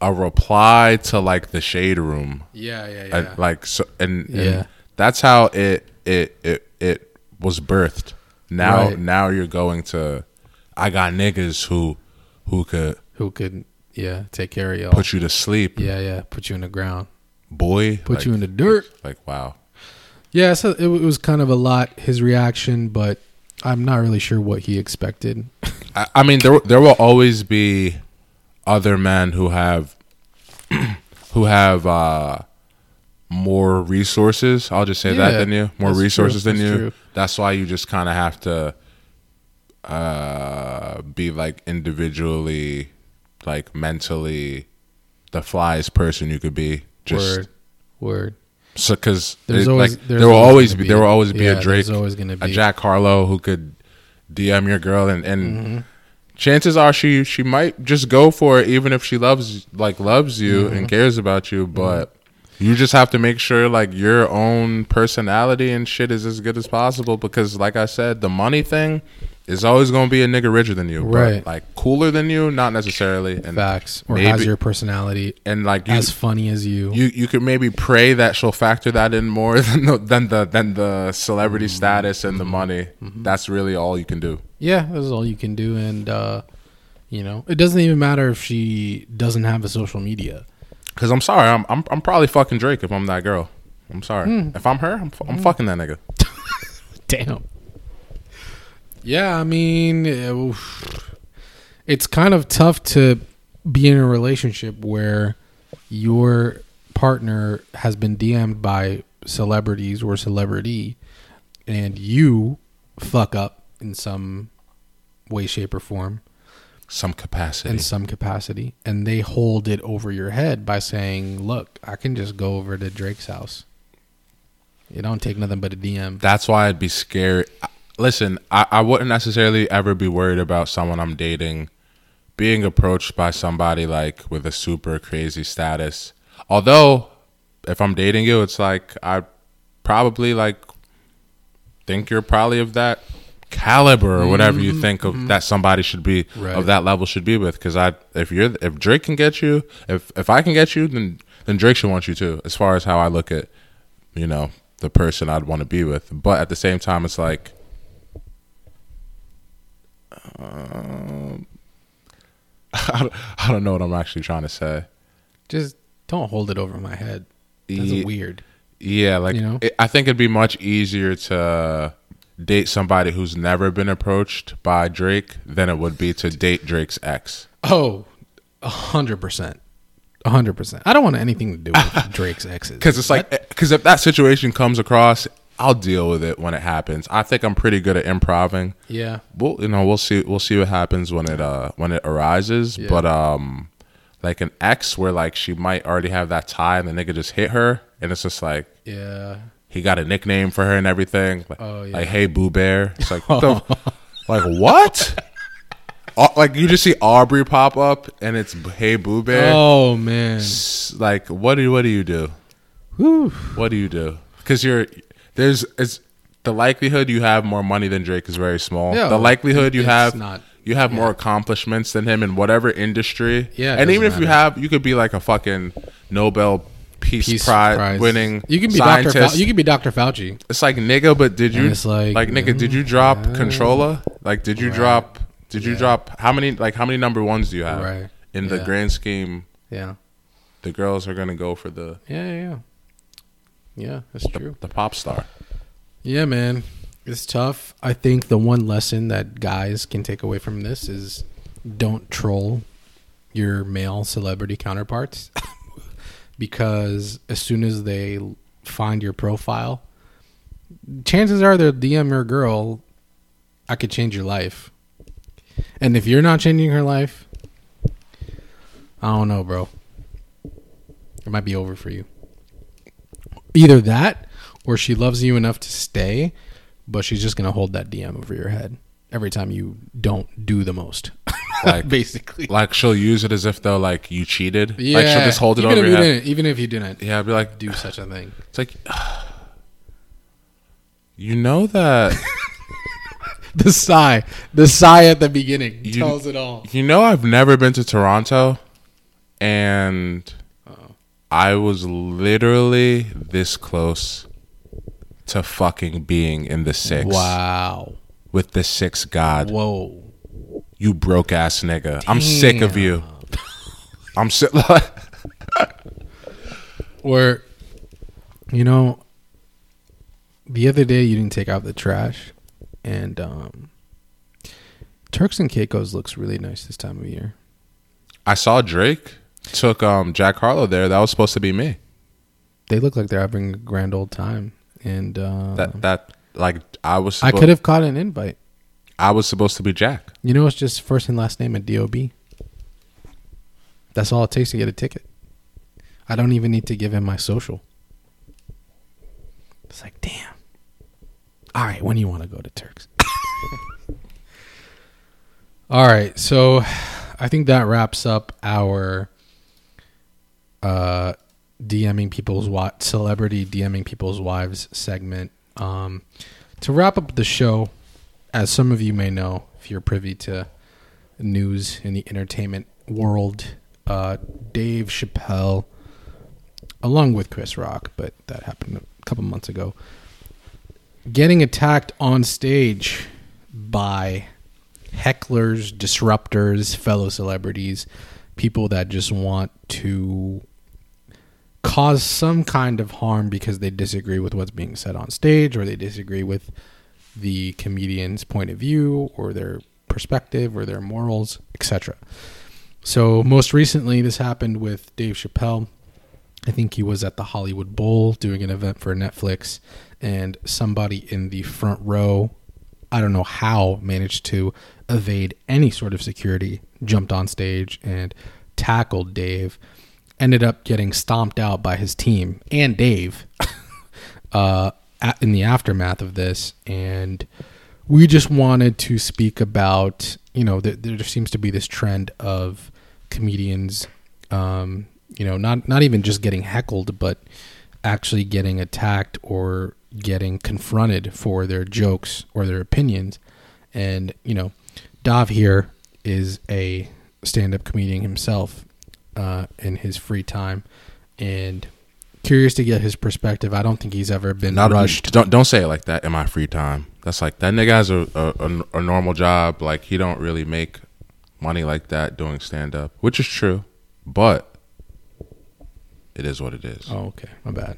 a reply to like the shade room. yeah, yeah, yeah. like so and, and Yeah. that's how it it it it was birthed now Right. now you're going to i got niggas who who could Who could yeah take care of y'all? put you to sleep yeah, yeah. Put you in the ground. boy Put like, you in the dirt. like wow Yeah, so it, it was kind of a lot his reaction, but I'm not really sure what he expected. I, I mean there there will always be other men who have who have uh more resources i'll just say that than you more resources true, than that's you true. that's why you just kind of have to uh be like individually like mentally the flyest person you could be just word, word. so because There's like always- there's there will always always be, there will always be yeah, a Drake, there's always gonna a be. Jack Harlow who could DM your girl, and and Mm-hmm. chances are she she might just go for it, even if she loves like loves you Mm-hmm. and cares about you, but. You just have to make sure like your own personality and shit is as good as possible because like I said, the money thing is always gonna be a nigga richer than you. Right. But, like cooler than you, not necessarily. And Facts or has your personality and like you, as funny as you. you you could maybe pray that she'll factor that in more than the than the than the celebrity mm-hmm. status and the mm-hmm. money. Mm-hmm. That's really all you can do. yeah, that's all you can do, and uh, you know it doesn't even matter if she doesn't have a social media. Because I'm sorry, I'm, I'm I'm probably fucking Drake if I'm that girl. I'm sorry. Hmm. If I'm her, I'm, I'm hmm. fucking that nigga. Damn. Yeah, I mean, uh, it's kind of tough to be in a relationship where your partner has been DM'd by celebrities or celebrity, and you fuck up in some way, shape, or form, Some capacity. in some capacity, and they hold it over your head by saying, "Look, I can just go over to Drake's house. It don't take nothing but a DM." That's why I'd be scared. Listen, I, I wouldn't necessarily ever be worried about someone I'm dating being approached by somebody like with a super crazy status. Although, if I'm dating you, it's like I probably like think you're probably of that caliber or whatever you mm-hmm, think of mm-hmm. that somebody should be Right. of that level should be with. Because I, if you're if Drake can get you, if if I can get you, then then Drake should want you too. As far as how I look at, you know, the person I'd want to be with. But at the same time, it's like. Um, I don't, I don't know what I'm actually trying to say. Just don't hold it over my head. That's Ye- weird. Yeah, like You know? it, I think it'd be much easier to date somebody who's never been approached by Drake than it would be to date Drake's ex. Oh, a hundred percent, a hundred percent. I don't want anything to do with Drake's exes Because it's like, because if that situation comes across, I'll deal with it when it happens. I think I'm pretty good at improving. yeah, Well, you know, we'll see. We'll see what happens when it uh when it arises. Yeah. But um, like an ex where like she might already have that tie and the nigga just hit her, and it's just like yeah. he got a nickname for her and everything. Like, Oh, yeah. like hey Boo Bear. It's like what like what? Like you just see Aubrey pop up and it's hey Boo Bear. Oh man, S- Like what do you, what do you do? What do you do? Because you're there's it's the likelihood you have more money than Drake is very small. Yeah, the likelihood you have not- you have more accomplishments than him in whatever industry. Yeah, and even if doesn't you have, you could be like a fucking Nobel Peace, Peace Prize, Prize. winning. You can be scientist. Fau- you can be Doctor Fauci. It's like nigga, but did you it's like, like nigga? Did you drop yeah. controller? Like, did you Right. drop? Did you drop how many? Like, how many number ones do you have? Right. In the grand scheme, Yeah, the girls are gonna go for the yeah, yeah, yeah. That's true. the pop star. Yeah, man, it's tough. I think the one lesson that guys can take away from this is don't troll your male celebrity counterparts because as soon as they find your profile, chances are they'll DM your girl, I could change your life. And if you're not changing her life, I don't know, bro. It might be over for you. Either that or she loves you enough to stay, but she's just going to hold that DM over your head every time you don't do the most. Like, Basically. like she'll use it as if though like you cheated. Yeah. Like she'll just hold it even over if your you head. didn't, even if you didn't Yeah, I'd be like, do such a thing. it's like, you know that The sigh, the sigh at the beginning You- tells it all. You know, I've never been to Toronto, and I was literally this close to fucking being in the six Wow. with the six god. Whoa. You broke ass nigga. I'm sick of you. I'm sick. Or, you know, the other day you didn't take out the trash, and um, Turks and Caicos looks really nice this time of year. I saw Drake took um Jack Harlow there. That was supposed to be me. They look like they're having a grand old time, and uh, That that like I was. I could have caught an invite. I was supposed to be Jack. You know, it's just first and last name and DOB. That's all it takes to get a ticket. I don't even need to give him my social. It's like, damn. All right, when do you want to go to Turks? all right, so I think that wraps up our uh, DMing people's wa- celebrity DMing people's wives segment. Um, to wrap up the show, as some of you may know, if you're privy to news in the entertainment world, uh, Dave Chappelle, along with Chris Rock, but that happened a couple months ago, getting attacked on stage by hecklers, disruptors, fellow celebrities, people that just want to cause some kind of harm because they disagree with what's being said on stage or they disagree with the comedian's point of view or their perspective or their morals, etc. So most recently this happened with Dave Chappelle. I think he was at the Hollywood Bowl doing an event for Netflix, and somebody in the front row, I don't know how, managed to evade any sort of security, jumped on stage and tackled Dave. Ended up getting stomped out by his team and Dave uh, in the aftermath of this. And we just wanted to speak about, you know, th- there seems to be this trend of comedians, um, you know, not not even just getting heckled, but actually getting attacked or getting confronted for their jokes or their opinions. And you know, Dav here is a stand-up comedian himself uh, in his free time, and curious to get his perspective. I don't think he's ever been Not rushed. Don't don't say it like that in my free time. That's like that nigga has a a, a, a normal job. Like he don't really make money like that doing stand up, which is true, but it is what it is. Oh, okay, my bad.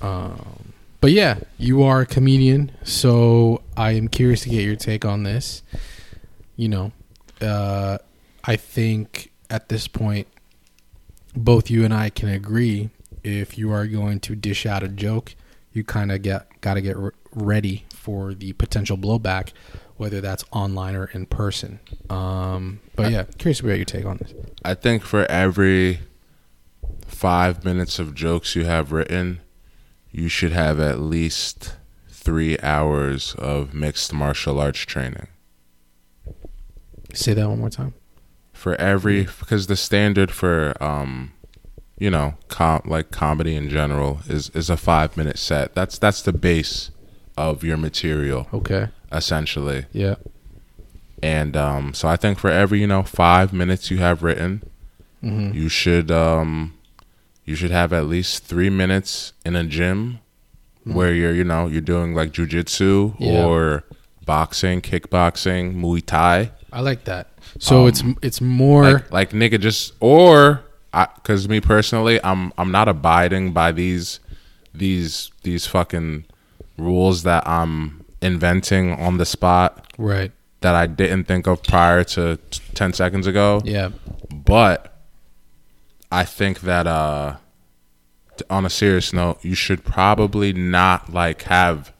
Um, but yeah, you are a comedian, so I am curious to get your take on this. You know, uh, I think at this point, both you and I can agree if you are going to dish out a joke, you kind of get got to get re- ready for the potential blowback, whether that's online or in person. Um, but yeah, curious about your take on this. I think for every five minutes of jokes you have written, you should have at least three hours of mixed martial arts training. Say that one more time. For every, because the standard for, um, you know, com- like comedy in general is is a five minute set. That's that's the base of your material Okay. essentially. Yeah. And um, so I think for every you know five minutes you have written, Mm-hmm. you should um, you should have at least three minutes in a gym where you're you know you're doing like jujitsu Mm-hmm. Yeah. or boxing, kickboxing, Muay Thai. I like that. So Um, it's it's more Like like nigga just or because me personally, I'm I'm not abiding by these these these fucking rules that I'm inventing on the spot right. that I didn't think of prior to t- 10 seconds ago. Yeah. But I think that uh on a serious note, you should probably not like have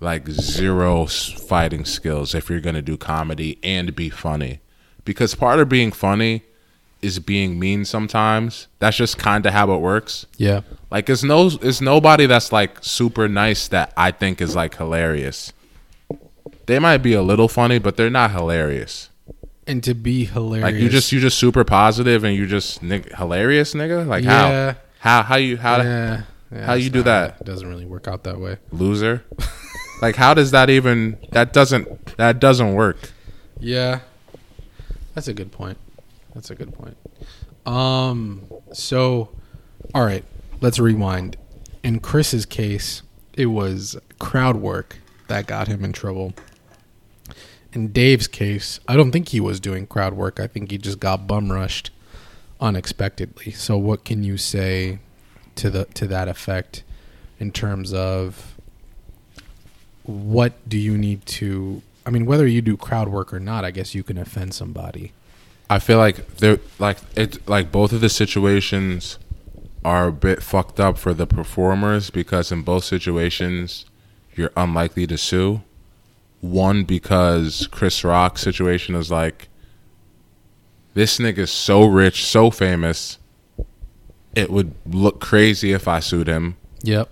like zero fighting skills if you're going to do comedy and be funny. Because part of being funny is being mean sometimes. That's just kind of how it works. Yeah. Like it's no it's nobody that's like super nice that I think is like hilarious. They might be a little funny, but they're not hilarious. And to be hilarious. Like you just you just super positive and you just nig- hilarious, nigga. Like Yeah. how how how you how yeah. yeah, how you do not- that? It doesn't really work out that way. loser? like how does that even that doesn't that doesn't work? Yeah. That's a good point. That's a good point. Um so all right, let's rewind. In Chris's case, it was crowd work that got him in trouble. In Dave's case, I don't think he was doing crowd work. I think he just got bum rushed unexpectedly. So what can you say to the to that effect in terms of what do you need to I mean whether you do crowd work or not, I guess you can offend somebody. I feel like they're like it like both of the situations are a bit fucked up for the performers because in both situations you're unlikely to sue. One because Chris Rock's situation is like this nigga's so rich, so famous. It would look crazy if I sued him. Yep.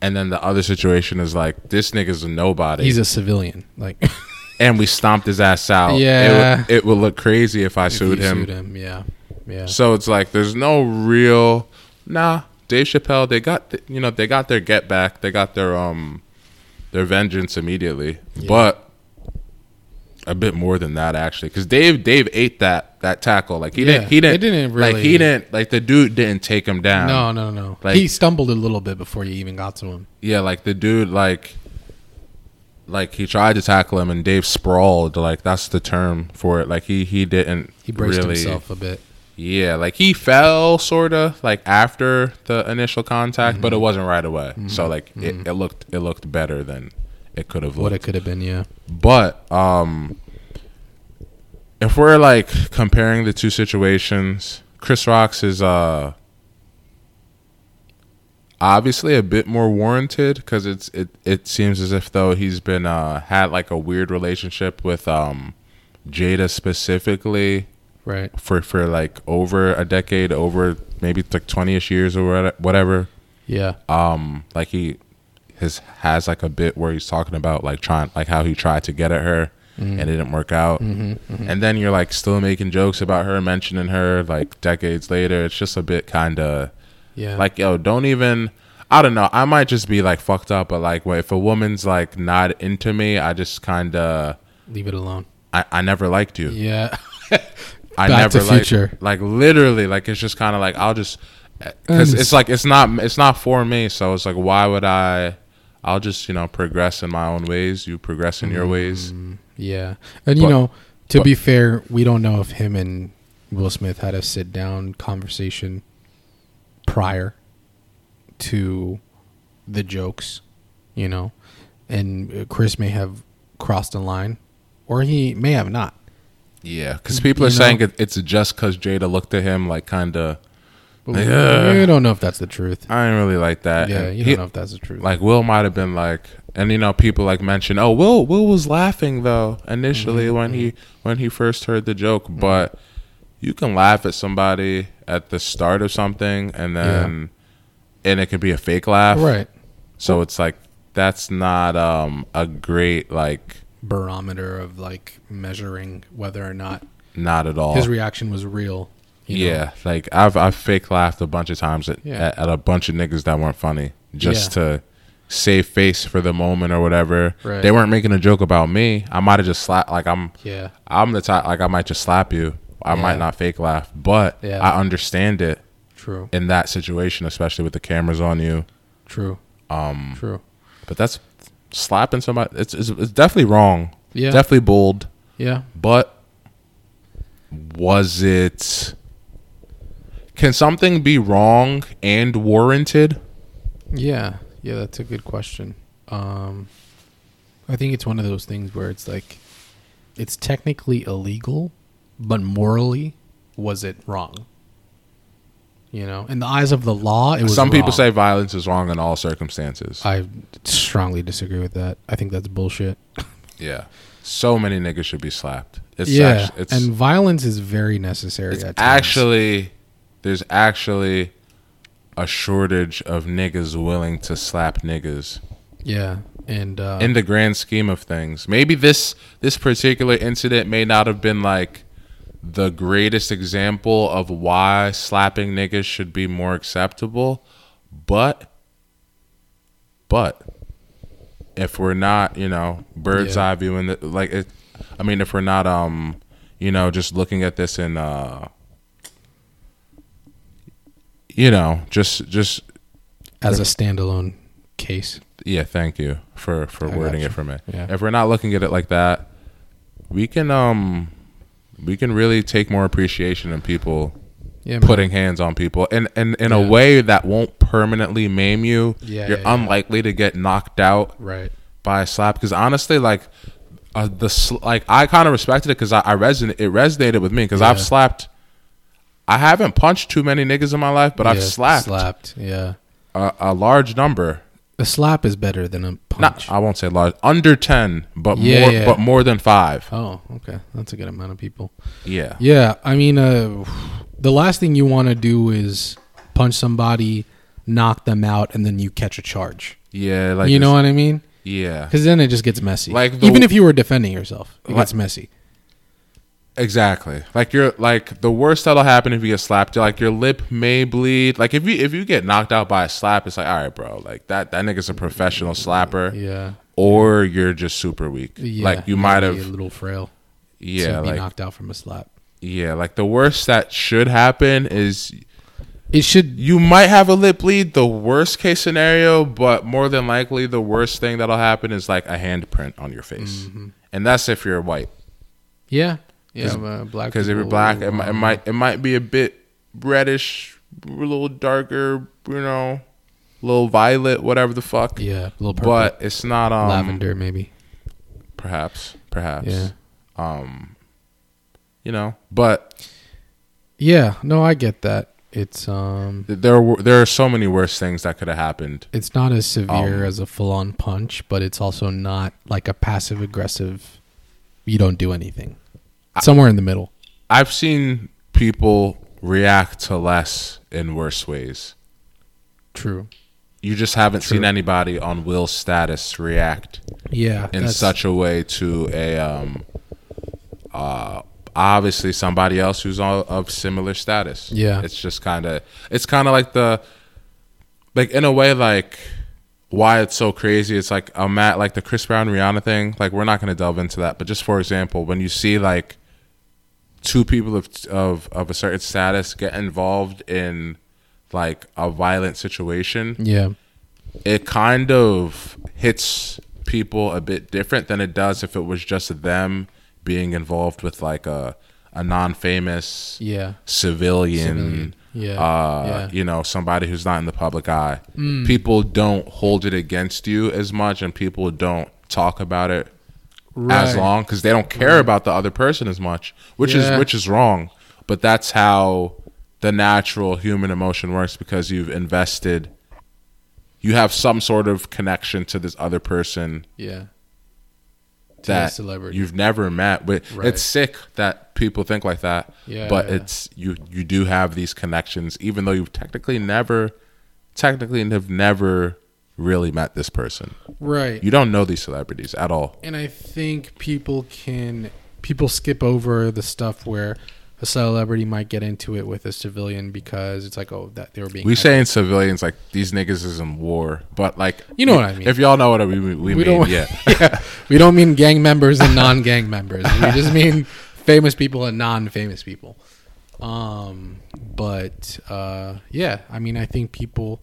And then the other situation is like this nigga's a nobody. He's a civilian. Like and we stomped his ass out. Yeah. It would, it would look crazy if I if sued him. Sued him. Yeah. Yeah. So it's like there's no real nah. Dave Chappelle, they got you know they got their get back, they got their um their vengeance immediately, Yeah. but a bit more than that actually, because Dave Dave ate that that tackle like he Yeah, didn't he didn't, didn't like he didn't like the dude didn't take him down. no, no, no. Like- he stumbled a little bit before you even got to him. Yeah, like the dude like like he tried to tackle him and Dave sprawled like that's the term for it. Like he he didn't He braced really himself a bit. Yeah, like he fell sort of like after the initial contact, Mm-hmm. but it wasn't right away. So like it, it looked it looked better than it could have What it could have been, yeah. But um if we're like comparing the two situations, Chris Rock's is uh obviously a bit more warranted because it's it it seems as if though he's been uh had like a weird relationship with um Jada specifically Right. for for like over a decade, over maybe like twenty ish years or what- whatever. Yeah. Um, like he his has like a bit where he's talking about like trying like how he tried to get at her and it didn't work out, mm-hmm, mm-hmm. and then you're like still making jokes about her, mentioning her like decades later. It's just a bit kind of Yeah. like yo, don't even. I don't know. I might just be like fucked up, but like, wait, if a woman's like not into me, I just kind of, leave it alone. I, I never liked you. Yeah. I Back never like, Future. like literally, like it's just kind of like I'll just because it's like it's not it's not for me. So it's like why would I? I'll just you know progress in my own ways. You progress in your ways. Yeah. And you know, to but- be fair, we don't know if him and Will Smith had a sit down conversation prior to the jokes, you know. And uh, Chris may have crossed the line or he may have not. Yeah, because people are know? saying it, it's just because Jada looked at him like kind of. But Yeah. we don't know if that's the truth. I didn't really like that. Yeah, And you don't know if that's the truth. like Will might have been like, and you know, people like mention, oh, Will, Will was laughing though initially Mm-hmm, when he when he first heard the joke, but you can laugh at somebody at the start of something, and then and it could be a fake laugh, right. So it's like that's not um a great like Barometer of like measuring whether or not not at all. his reaction was real. You know? yeah, like I've I've fake laughed a bunch of times at, Yeah. at, at a bunch of niggas that weren't funny just Yeah. to save face for the moment or whatever. Right. They weren't making a joke about me. I might have just slapped like I'm Yeah. I'm the type like I might just slap you. I Yeah. might not fake laugh, but Yeah. I understand it True. in that situation, especially with the cameras on you. True. Um, True. but that's slapping somebody. It's it's, it's definitely wrong. Yeah. definitely bold. Yeah. But was it? Can something be wrong and warranted? Yeah, yeah, that's a good question. Um, I think it's one of those things where it's like, it's technically illegal, but morally, was it wrong? You know, in the eyes of the law, it was. Some people wrong. say violence is wrong in all circumstances. I strongly disagree with that. I think that's bullshit. yeah, so many niggas should be slapped. It's yeah, actu- it's and violence is very necessary. it's at times. actually there's actually a shortage of niggas willing to slap niggas. yeah, and uh, in the grand scheme of things. Maybe this this particular incident may not have been like the greatest example of why slapping niggas should be more acceptable, but but if we're not, you know, bird's Yeah. eye viewing the like it I mean if we're not um you know just looking at this in uh you know, just just as a standalone case, yeah, thank you for for I wording it for me. Yeah. If we're not looking at it like that, we can um we can really take more appreciation in people yeah, putting hands on people and and in a way that won't permanently maim you. Yeah, You're yeah, yeah. unlikely to get knocked out right. by a slap because honestly like uh, the sl- like I kind of respected it because I, I reson- it resonated with me because I've slapped. I haven't punched too many niggas in my life, but I've slapped Slapped. Yeah. a, a large number. A slap is better than a Not, punch. I won't say large, under ten, but Yeah, more, yeah. but more than five. oh, okay. That's a good amount of people. Yeah, Yeah, I mean, uh, the last thing you want to do is punch somebody, knock them out, and then you catch a charge. yeah, like you know what I mean? yeah, Because then it just gets messy. Like the- even if you were defending yourself, it Like- gets messy. Exactly. Like you're like the worst that'll happen if you get slapped. Like your lip may bleed. Like if you if you get knocked out by a slap, it's like all right, bro. Like that that nigga's a professional slapper, Yeah. or you're just super weak. yeah like you might have, a little frail. yeah, like knocked out from a slap. yeah, like the worst that should happen is It should. you might have a lip bleed. The worst case scenario, but more than likely, the worst thing that'll happen is like a handprint on your face, Mm-hmm. and that's if you're white. Yeah. Yeah. uh, black. Because if you're black, it, might, it might it might be a bit reddish, a little darker, you know, a little violet, whatever the fuck. Yeah. A little purple. But it's not um lavender, maybe. Perhaps, perhaps. Yeah. Um, you know, but Yeah, no, I get that. It's um, There were there are so many worse things that could have happened. it's not as severe Um, as a full-on punch, but it's also not like a passive aggressive. You don't do anything. Somewhere in the middle. I've seen people react to less in worse ways. True. You just haven't True. seen anybody on Will's status react Yeah. in such a way to a um uh obviously somebody else who's all of similar status. Yeah. It's just kind of it's kind of like the like in a way like why it's so crazy it's like I'm at like the Chris Brown Rihanna thing like we're not going to delve into that but just for example when you see like two people of of of a certain status get involved in like a violent situation Yeah. it kind of hits people a bit different than it does if it was just them being involved with like a a non-famous Yeah. civilian, Civilian. Yeah. uh Yeah. Mm. you know somebody who's not in the public eye people don't hold it against you as much and people don't talk about it as long because they don't care about the other person as much which Yeah. is which is wrong but that's how the natural human emotion works because you've invested you have some sort of connection to this other person Yeah. That celebrity. you've never met but Right. it's sick that people think like that Yeah, but it's you you do have these connections even though you've technically never technically have never really met this person. Right. you don't know these celebrities at all. And I think people can people skip over the stuff where a celebrity might get into it with a civilian because it's like oh that they were being we saying civilians like these niggas is in war but like You know what I mean. if y'all know what we, we, we mean don't yeah. Yeah. We don't mean gang members and non-gang members. We just mean famous people and non-famous people. Um but uh yeah I mean I think people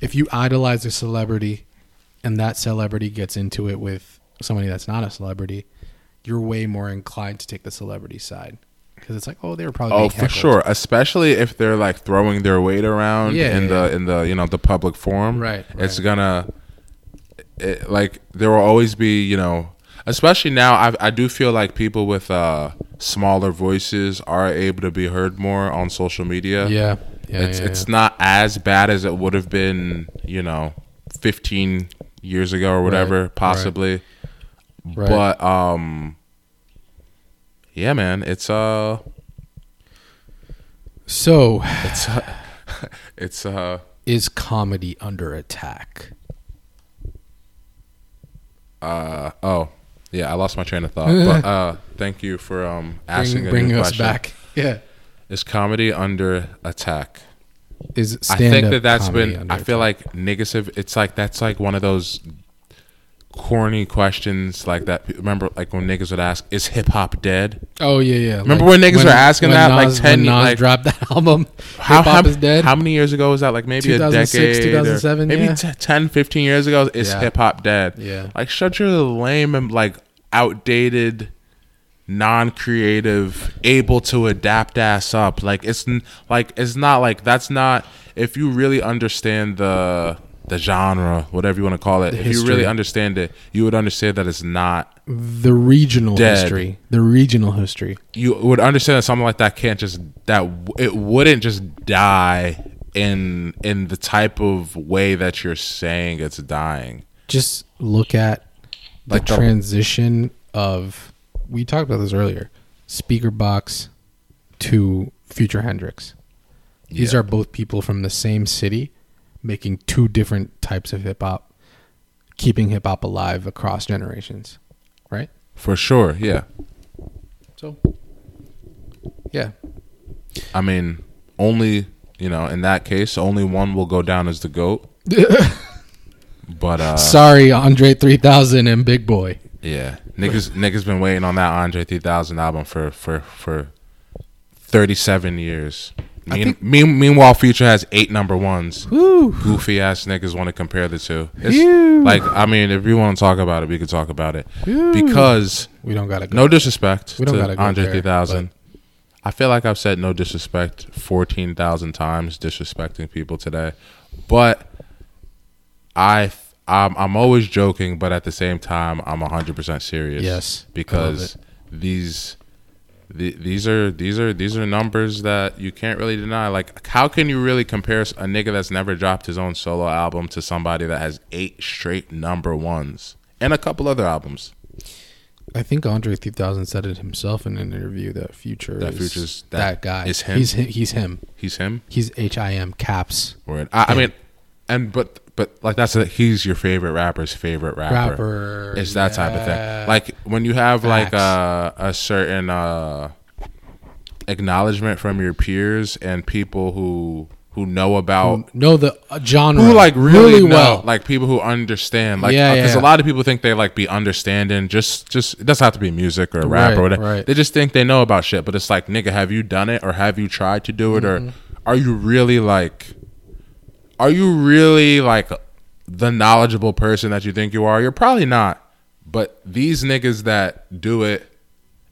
if you idolize a celebrity and that celebrity gets into it with somebody that's not a celebrity you're way more inclined to take the celebrity side because it's like oh they were probably Oh, for sure. Especially if they're like throwing their weight around Yeah, in yeah, the yeah. in the you know the public forum. Right, It's right. gonna it, like there will always be you know especially now I I do feel like people with uh smaller voices are able to be heard more on social media. yeah yeah it's yeah, it's yeah. not as bad as it would have been you know 15 years ago or whatever right. possibly. Right. But um yeah man, it's uh so it's uh, it's uh is comedy under attack uh oh yeah i lost my train of thought but uh thank you for um asking bring, bring us question. back yeah is comedy under attack is i think that that's been i feel attack? like niggas have it's like that's like one of those corny questions like that remember like when niggas would ask is hip-hop dead oh yeah yeah Remember when niggas were asking when that, like, 10 when Nas like- dropped that album how, hip hop is dead how many years ago was that like maybe a 2006, decade or 2007, maybe yeah. t- 10 15 years ago is Yeah. hip-hop dead Yeah. like shut your lame and like outdated non-creative able to adapt ass up. Like it's like it's not like that's not if you really understand the the genre whatever you want to call it The if you really understand it you would understand that it's not the regional Dead. history. The regional history. You would understand that something like that can't just that it wouldn't just die in in the type of way that you're saying it's dying. Just look at the Like the- transition of we talked about this earlier. Speakerboxxx to future hendrix. These Yeah. are both people from the same city making two different types of hip hop keeping hip hop alive across generations right? For sure yeah. So yeah. I mean only you know in that case only one will go down as the goat. But uh sorry andre 3000 and Big Boi. Yeah niggas niggas been waiting on that andre 3000 album for for for 37 years Mean, think- mean, meanwhile future has eight number ones goofy ass niggas want to compare the two. It's, like, I mean, if you want to talk about it, we could talk about it. Phew. Because we don't gotta go no disrespect We don't to gotta go Andre there, 3000. I feel like I've said no disrespect 14,000 times disrespecting people today. But I I'm, I'm always joking, but at the same time I'm 100% serious. Yes. Because these the, these are these are these are numbers that you can't really deny. Like, how can you really compare a nigga that's never dropped his own solo album to somebody that has eight straight number ones and a couple other albums? I think Andre 3000 said it himself in an interview that Future That is Future's- that, that guy. is him? He's hi- he's him. He's him. He's H I M caps Word. I, I mean, and but but like that's a, he's your favorite rapper's favorite rapper. rapper. It's that type of thing. Like when you have like a a certain uh acknowledgement from your peers and people who who know about know the uh, genre who like really, know, well. like people who understand, like Yeah, because yeah. a lot of people think they like be understanding. Just, just it doesn't have to be music or rap Right, or whatever. right. They just think they know about shit, but it's like, nigga, have you done it or have you tried to do it Mm-hmm. or are you really like, are you really like the knowledgeable person that you think you are? You're probably not. But these niggas that do it,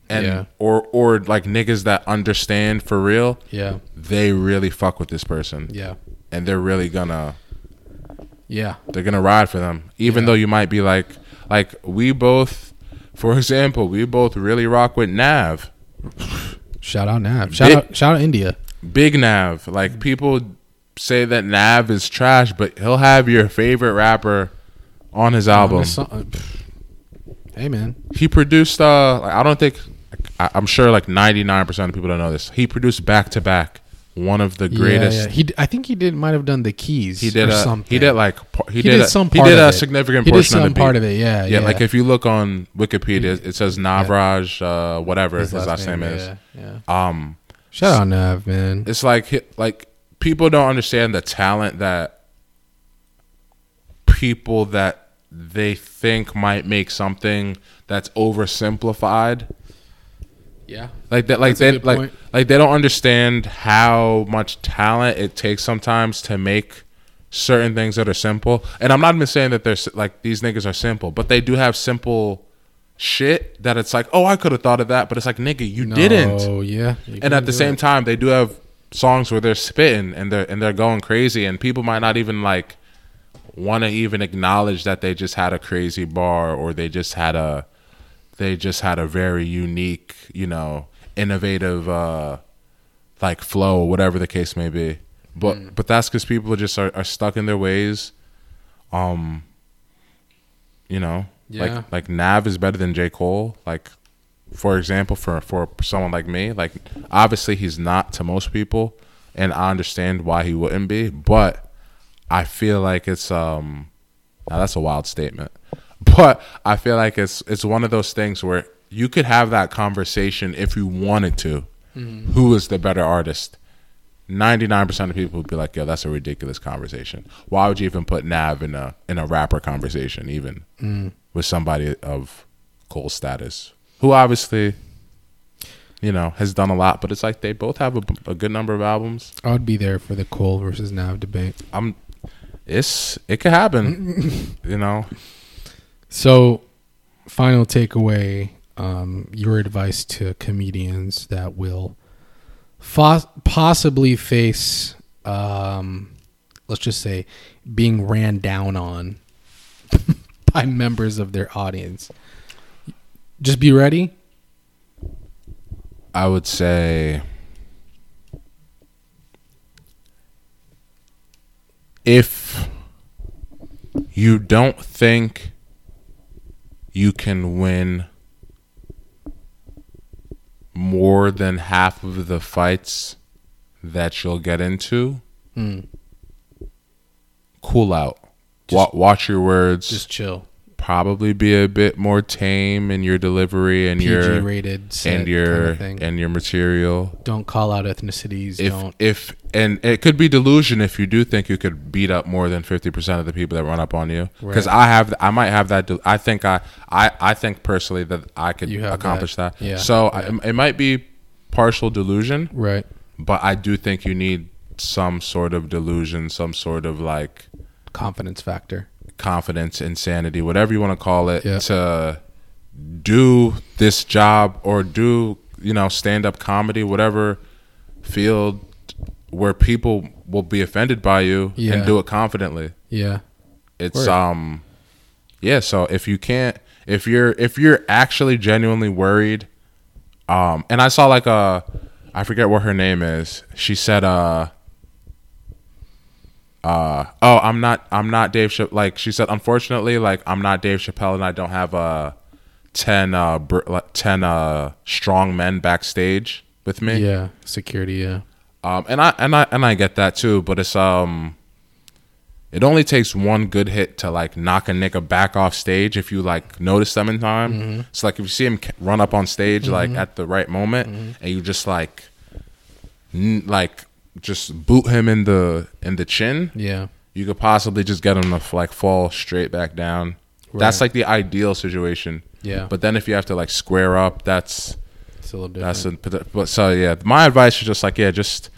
and Yeah. or or like niggas that understand for real, yeah, they really fuck with this person, yeah, and they're really gonna yeah. they're gonna ride for them even Yeah. though you might be like like we both for example we both really rock with nav Shout out Nav. Shout Big- out shout out India. big nav like people say that nav is trash but he'll have your favorite rapper on his album On song- uh. Hey man, he produced uh i don't think I, i'm sure like 99% of people don't know this he produced back to back one of the greatest yeah. He, d- I think he did might have done the keys. he did or a, something. he did like he, He did, did a, some he did of a it. significant He did portion of some the beat. part of it. Yeah, yeah, yeah. like if you look on Wikipedia, it says Navraj, uh, whatever his, His last, name, is. Yeah, yeah. Um, Shout out Nav, man. it's like like people don't understand the talent that people that they think might make something that's oversimplified. Yeah, Like that, like they like like they don't understand how much talent it takes sometimes to make certain things that are simple. And I'm not even saying that they're like these niggas are simple, but they do have simple shit that it's like, oh, I could have thought of that, but it's like, nigga, you didn't. Oh yeah. You And at the same it. time, they do have songs where they're spitting and they're and they're going crazy, and people might not even like want to even acknowledge that they just had a crazy bar or they just had a they just had a very unique, you know, innovative uh like flow or whatever the case may be. But Mm. but that's because people just are, are stuck in their ways. Um you know, Yeah. like like Nav is better than J. Cole. Like for example, for for someone like me, like obviously he's not to most people, and I understand why he wouldn't be, but I feel like it's um now that's a wild statement. But I feel like it's it's one of those things where you could have that conversation if you wanted to. Who is the better artist? 99% of people would be like, "Yo, that's a ridiculous conversation. Why would you even put Nav in a in a rapper conversation even with somebody of Cole status who obviously you know, has done a lot, but it's like they both have a, a good number of albums. I would be there for the Cole versus Nav debate. I'm it's it could happen. you know. So, final takeaway: um, your advice to comedians that will fos- possibly face, um, let's just say, being ran down on by members of their audience. Just be ready. I would say if you don't think you can win more than half of the fights that you'll get into, Hmm. cool out. Wa- watch your words. Just chill. Probably be a bit more tame in your delivery and PG your rated and your kind of thing. and your material. don't call out ethnicities. If don't. if and it could be delusion if you do think you could beat up more than fifty percent of the people that run up on you. Because Right. I have, I might have that. I think I, I, I think personally that I could accomplish that. that. Yeah, So. I, it might be partial delusion, Right. but I do think you need some sort of delusion, some sort of like Confidence factor. Confidence, insanity, whatever you want to call it, Yeah. to do this job or do you know stand up comedy, whatever field where people will be offended by you Yeah. and do it confidently. Yeah. It's Word. um yeah, so if you can't if you're if you're actually genuinely worried Um, and I saw like a, I forget what her name is. She said, uh, uh, oh, I'm not, I'm not Dave. Ch- like she said, unfortunately, like I'm not Dave Chappelle, and I don't have uh, ten, uh, br- ten, uh, strong men backstage with me. Yeah, security. Yeah, Um, and I and I and I get that too, but it's um, it only takes one good hit to like knock a nigga back off stage if you like notice them in time. Mm-hmm. So like if you see him run up on stage like at the right moment, Mm-hmm. and you just like, n- like just boot him in the in the chin, yeah, you could possibly just get him to like fall straight back down. That's like the ideal situation. yeah. But then if you have to like square up, that's it's a little different. that's a but so yeah. My advice is just like yeah, just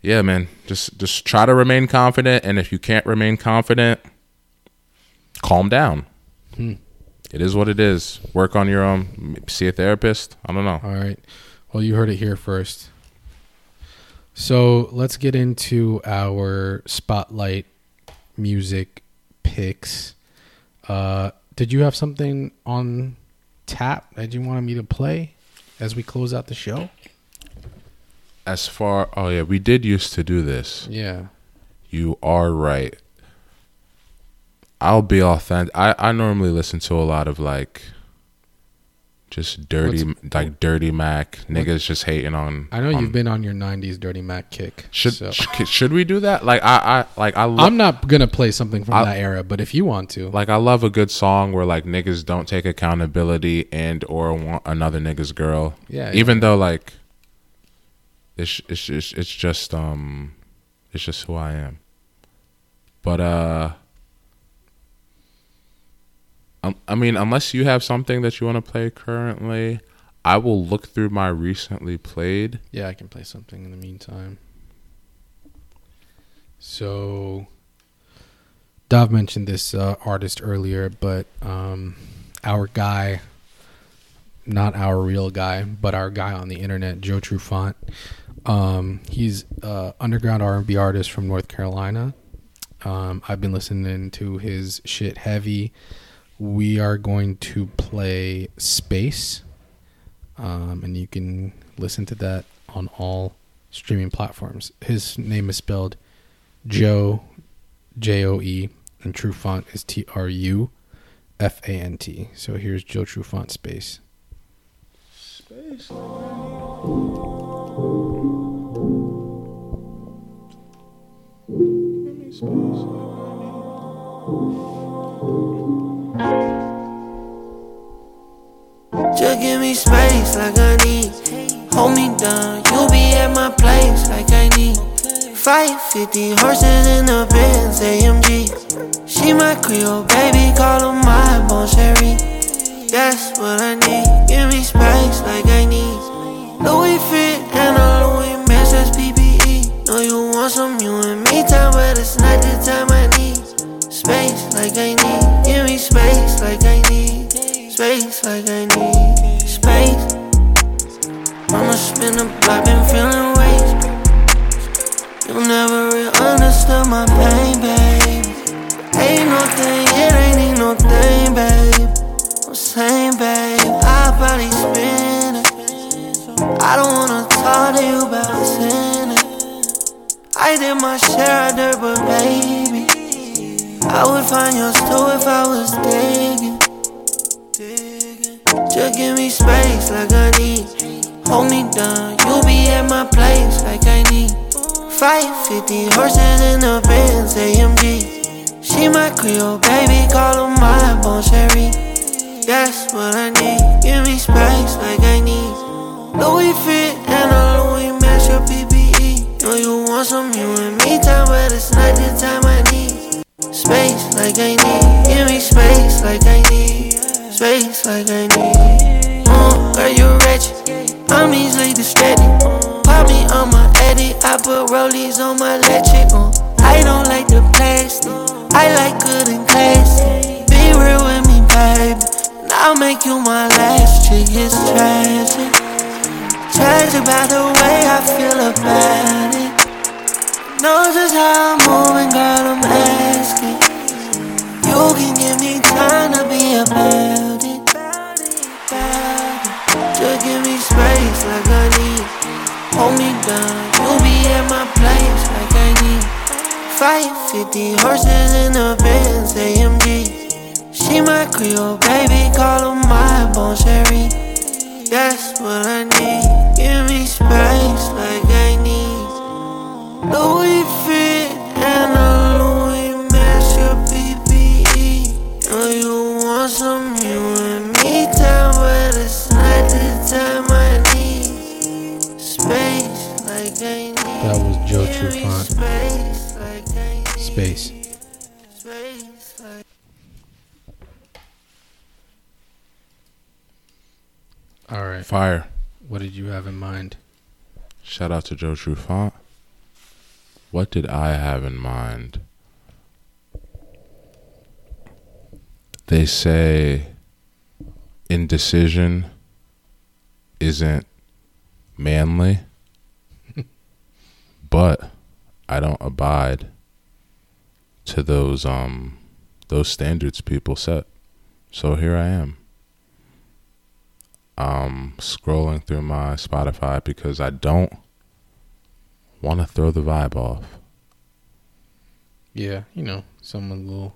yeah, man. Just just try to remain confident, and if you can't remain confident, calm down. Hmm. It is what it is. Work on your own. See a therapist. I don't know. All right. Well, you heard it here first. So let's get into our spotlight music picks. Uh, did you have something on tap that you wanted me to play as we close out the show? As far oh yeah, we did used to do this. Yeah. You are right. I'll be authentic. I I normally listen to a lot of like just dirty like dirty Mac niggas just hating on. I know on- you've been on your '90s Dirty Mac kick. Should so. sh- should we do that? Like I I like I lo- I'm not gonna play something from I- that era, but if you want to, like I love a good song where like niggas don't take accountability and or want another nigga's girl. Yeah, Even yeah. though like it's it's it's, it's just um it's just who I am. But uh um, I mean unless you have something that you want to play currently, I will look through my recently played. yeah, I can play something in the meantime. So, Dav mentioned this uh, artist earlier, but um, our guy, not our real guy, but our guy on the internet, Joe Trufant. Um, he's uh, underground R&B artist from North Carolina. Um, I've been listening to his shit heavy. We are going to play Space, um, and you can listen to that on all streaming platforms. His name is spelled Joe, J O E, and Trufant is T R U F A N T. So here's Joe Trufant Space. Just give me space like I need. Hold me down, you'll be at my place like I need. 550 horses in the Benz AMG. She my Creole baby, call her my bon chérie. That's what I need. Give me space like I need. Louis fit and a Louis match, that's PPE. Know you want some you and me time, but it's not the time I need. Space like I need. Like I need. Space. Mama spin the block, been feeling waste. You never really understood my pain, babe. Ain't no thing, it ain't need no thing, babe. I'm saying, babe, I probably spin it. I don't wanna talk to you about sinning. I did my share of dirt, but baby, I would find yours too if I was digging. Down, you'll be at my place like I need. 550 horses in the Benz AMG. She my Creole baby, call her my bon chérie. That's what I need. Give me space like I need. Louis fit and a Louis match your PPE. Know you want some you and me time, but it's not the time I need. Space like I need. Give me space like I need. Space like I need. Mm, girl, you rich. I'm easily distracted. Pop me on my edit. I put rollies on my electric. Mm, I don't like the plastic. I like good and classy. Be real with me, baby. And I'll make you my last chick. It's tragic. Tragic about the way I feel about it. Know just how I'm moving, girl. I'm asking. You can give me time to be about it. About it. Just give me down, you'll be at my place like I need. Five fifty horses in the Benz AMG. She my Creole baby, call her my bon chérie. That's what I need. Give me space like I need. Louis fit and a Louis match your PPE. Know you want some All right. Fire. What did you have in mind? Shout out to Joe Trufant. What did I have in mind? They say indecision isn't manly, but I don't abide to those um those standards people set. So here I am. Um scrolling through my Spotify because I don't want to throw the vibe off. Yeah, you know, someone little.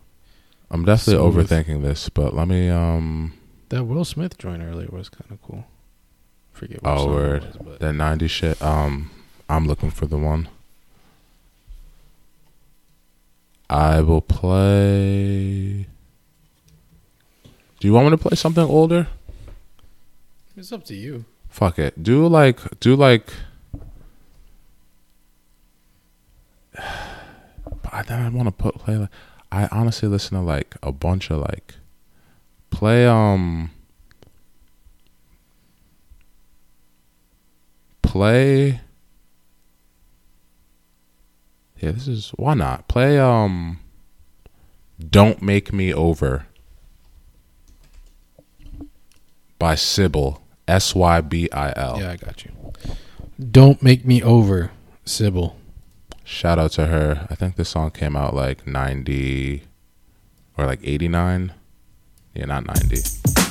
I'm definitely Smooth. overthinking this, but let me um That Will Smith joint earlier was kind of cool. Forget what oh word was, that '90s shit um I'm looking for the one. I will play Do you want me to play something older? It's up to you. Fuck it. Do like do like But I then I want to put play like I honestly listen to like a bunch of like play um play Yeah, this is why not? Play um Don't Make Me Over by Sybil. S Y B I L. Yeah, I got you. Don't make me over, Sybil. Shout out to her. I think this song came out like 90 or like 89. Yeah, not 90.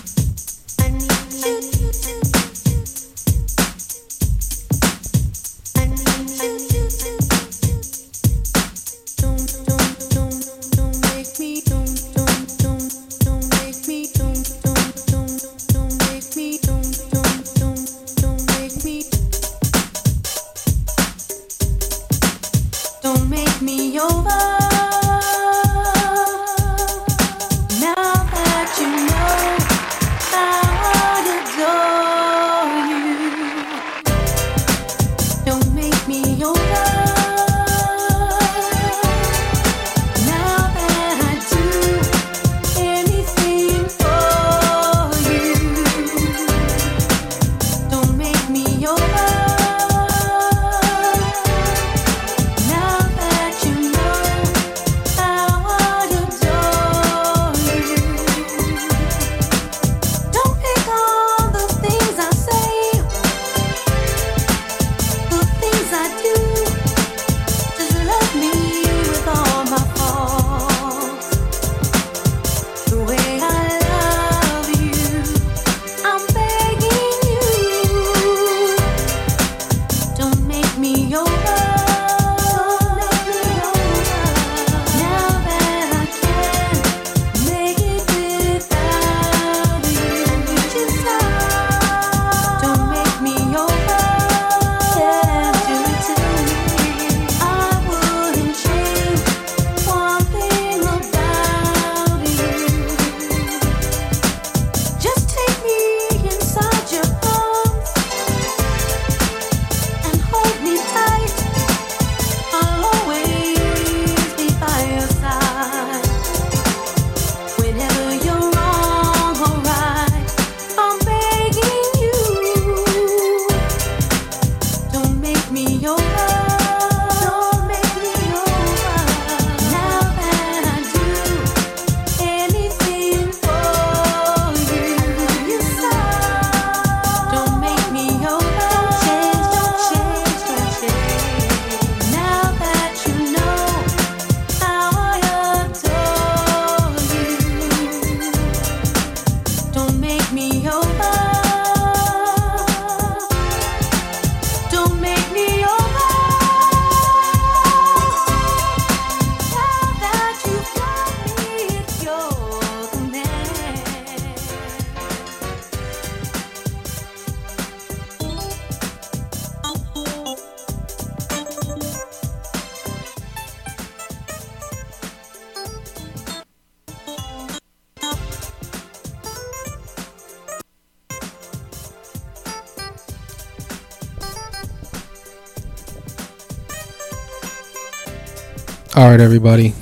Right, everybody.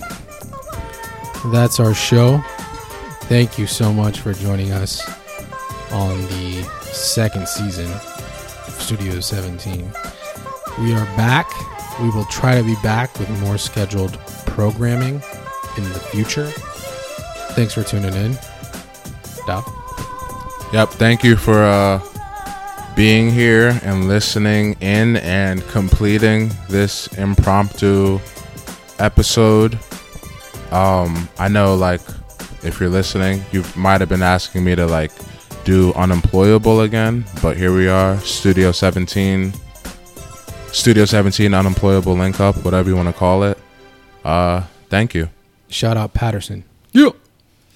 That's our show. Thank you so much for joining us on the second season of Studio 17. We are back. We will try to be back with more scheduled programming in the future. Thanks for tuning in. Doc. Yep. Thank you for uh, being here and listening in and completing this impromptu episode. Um, I know, like, if you're listening, you might have been asking me to like do unemployable again, but here we are, Studio 17, Studio 17 unemployable link up, whatever you want to call it. Uh, thank you. Shout out Patterson.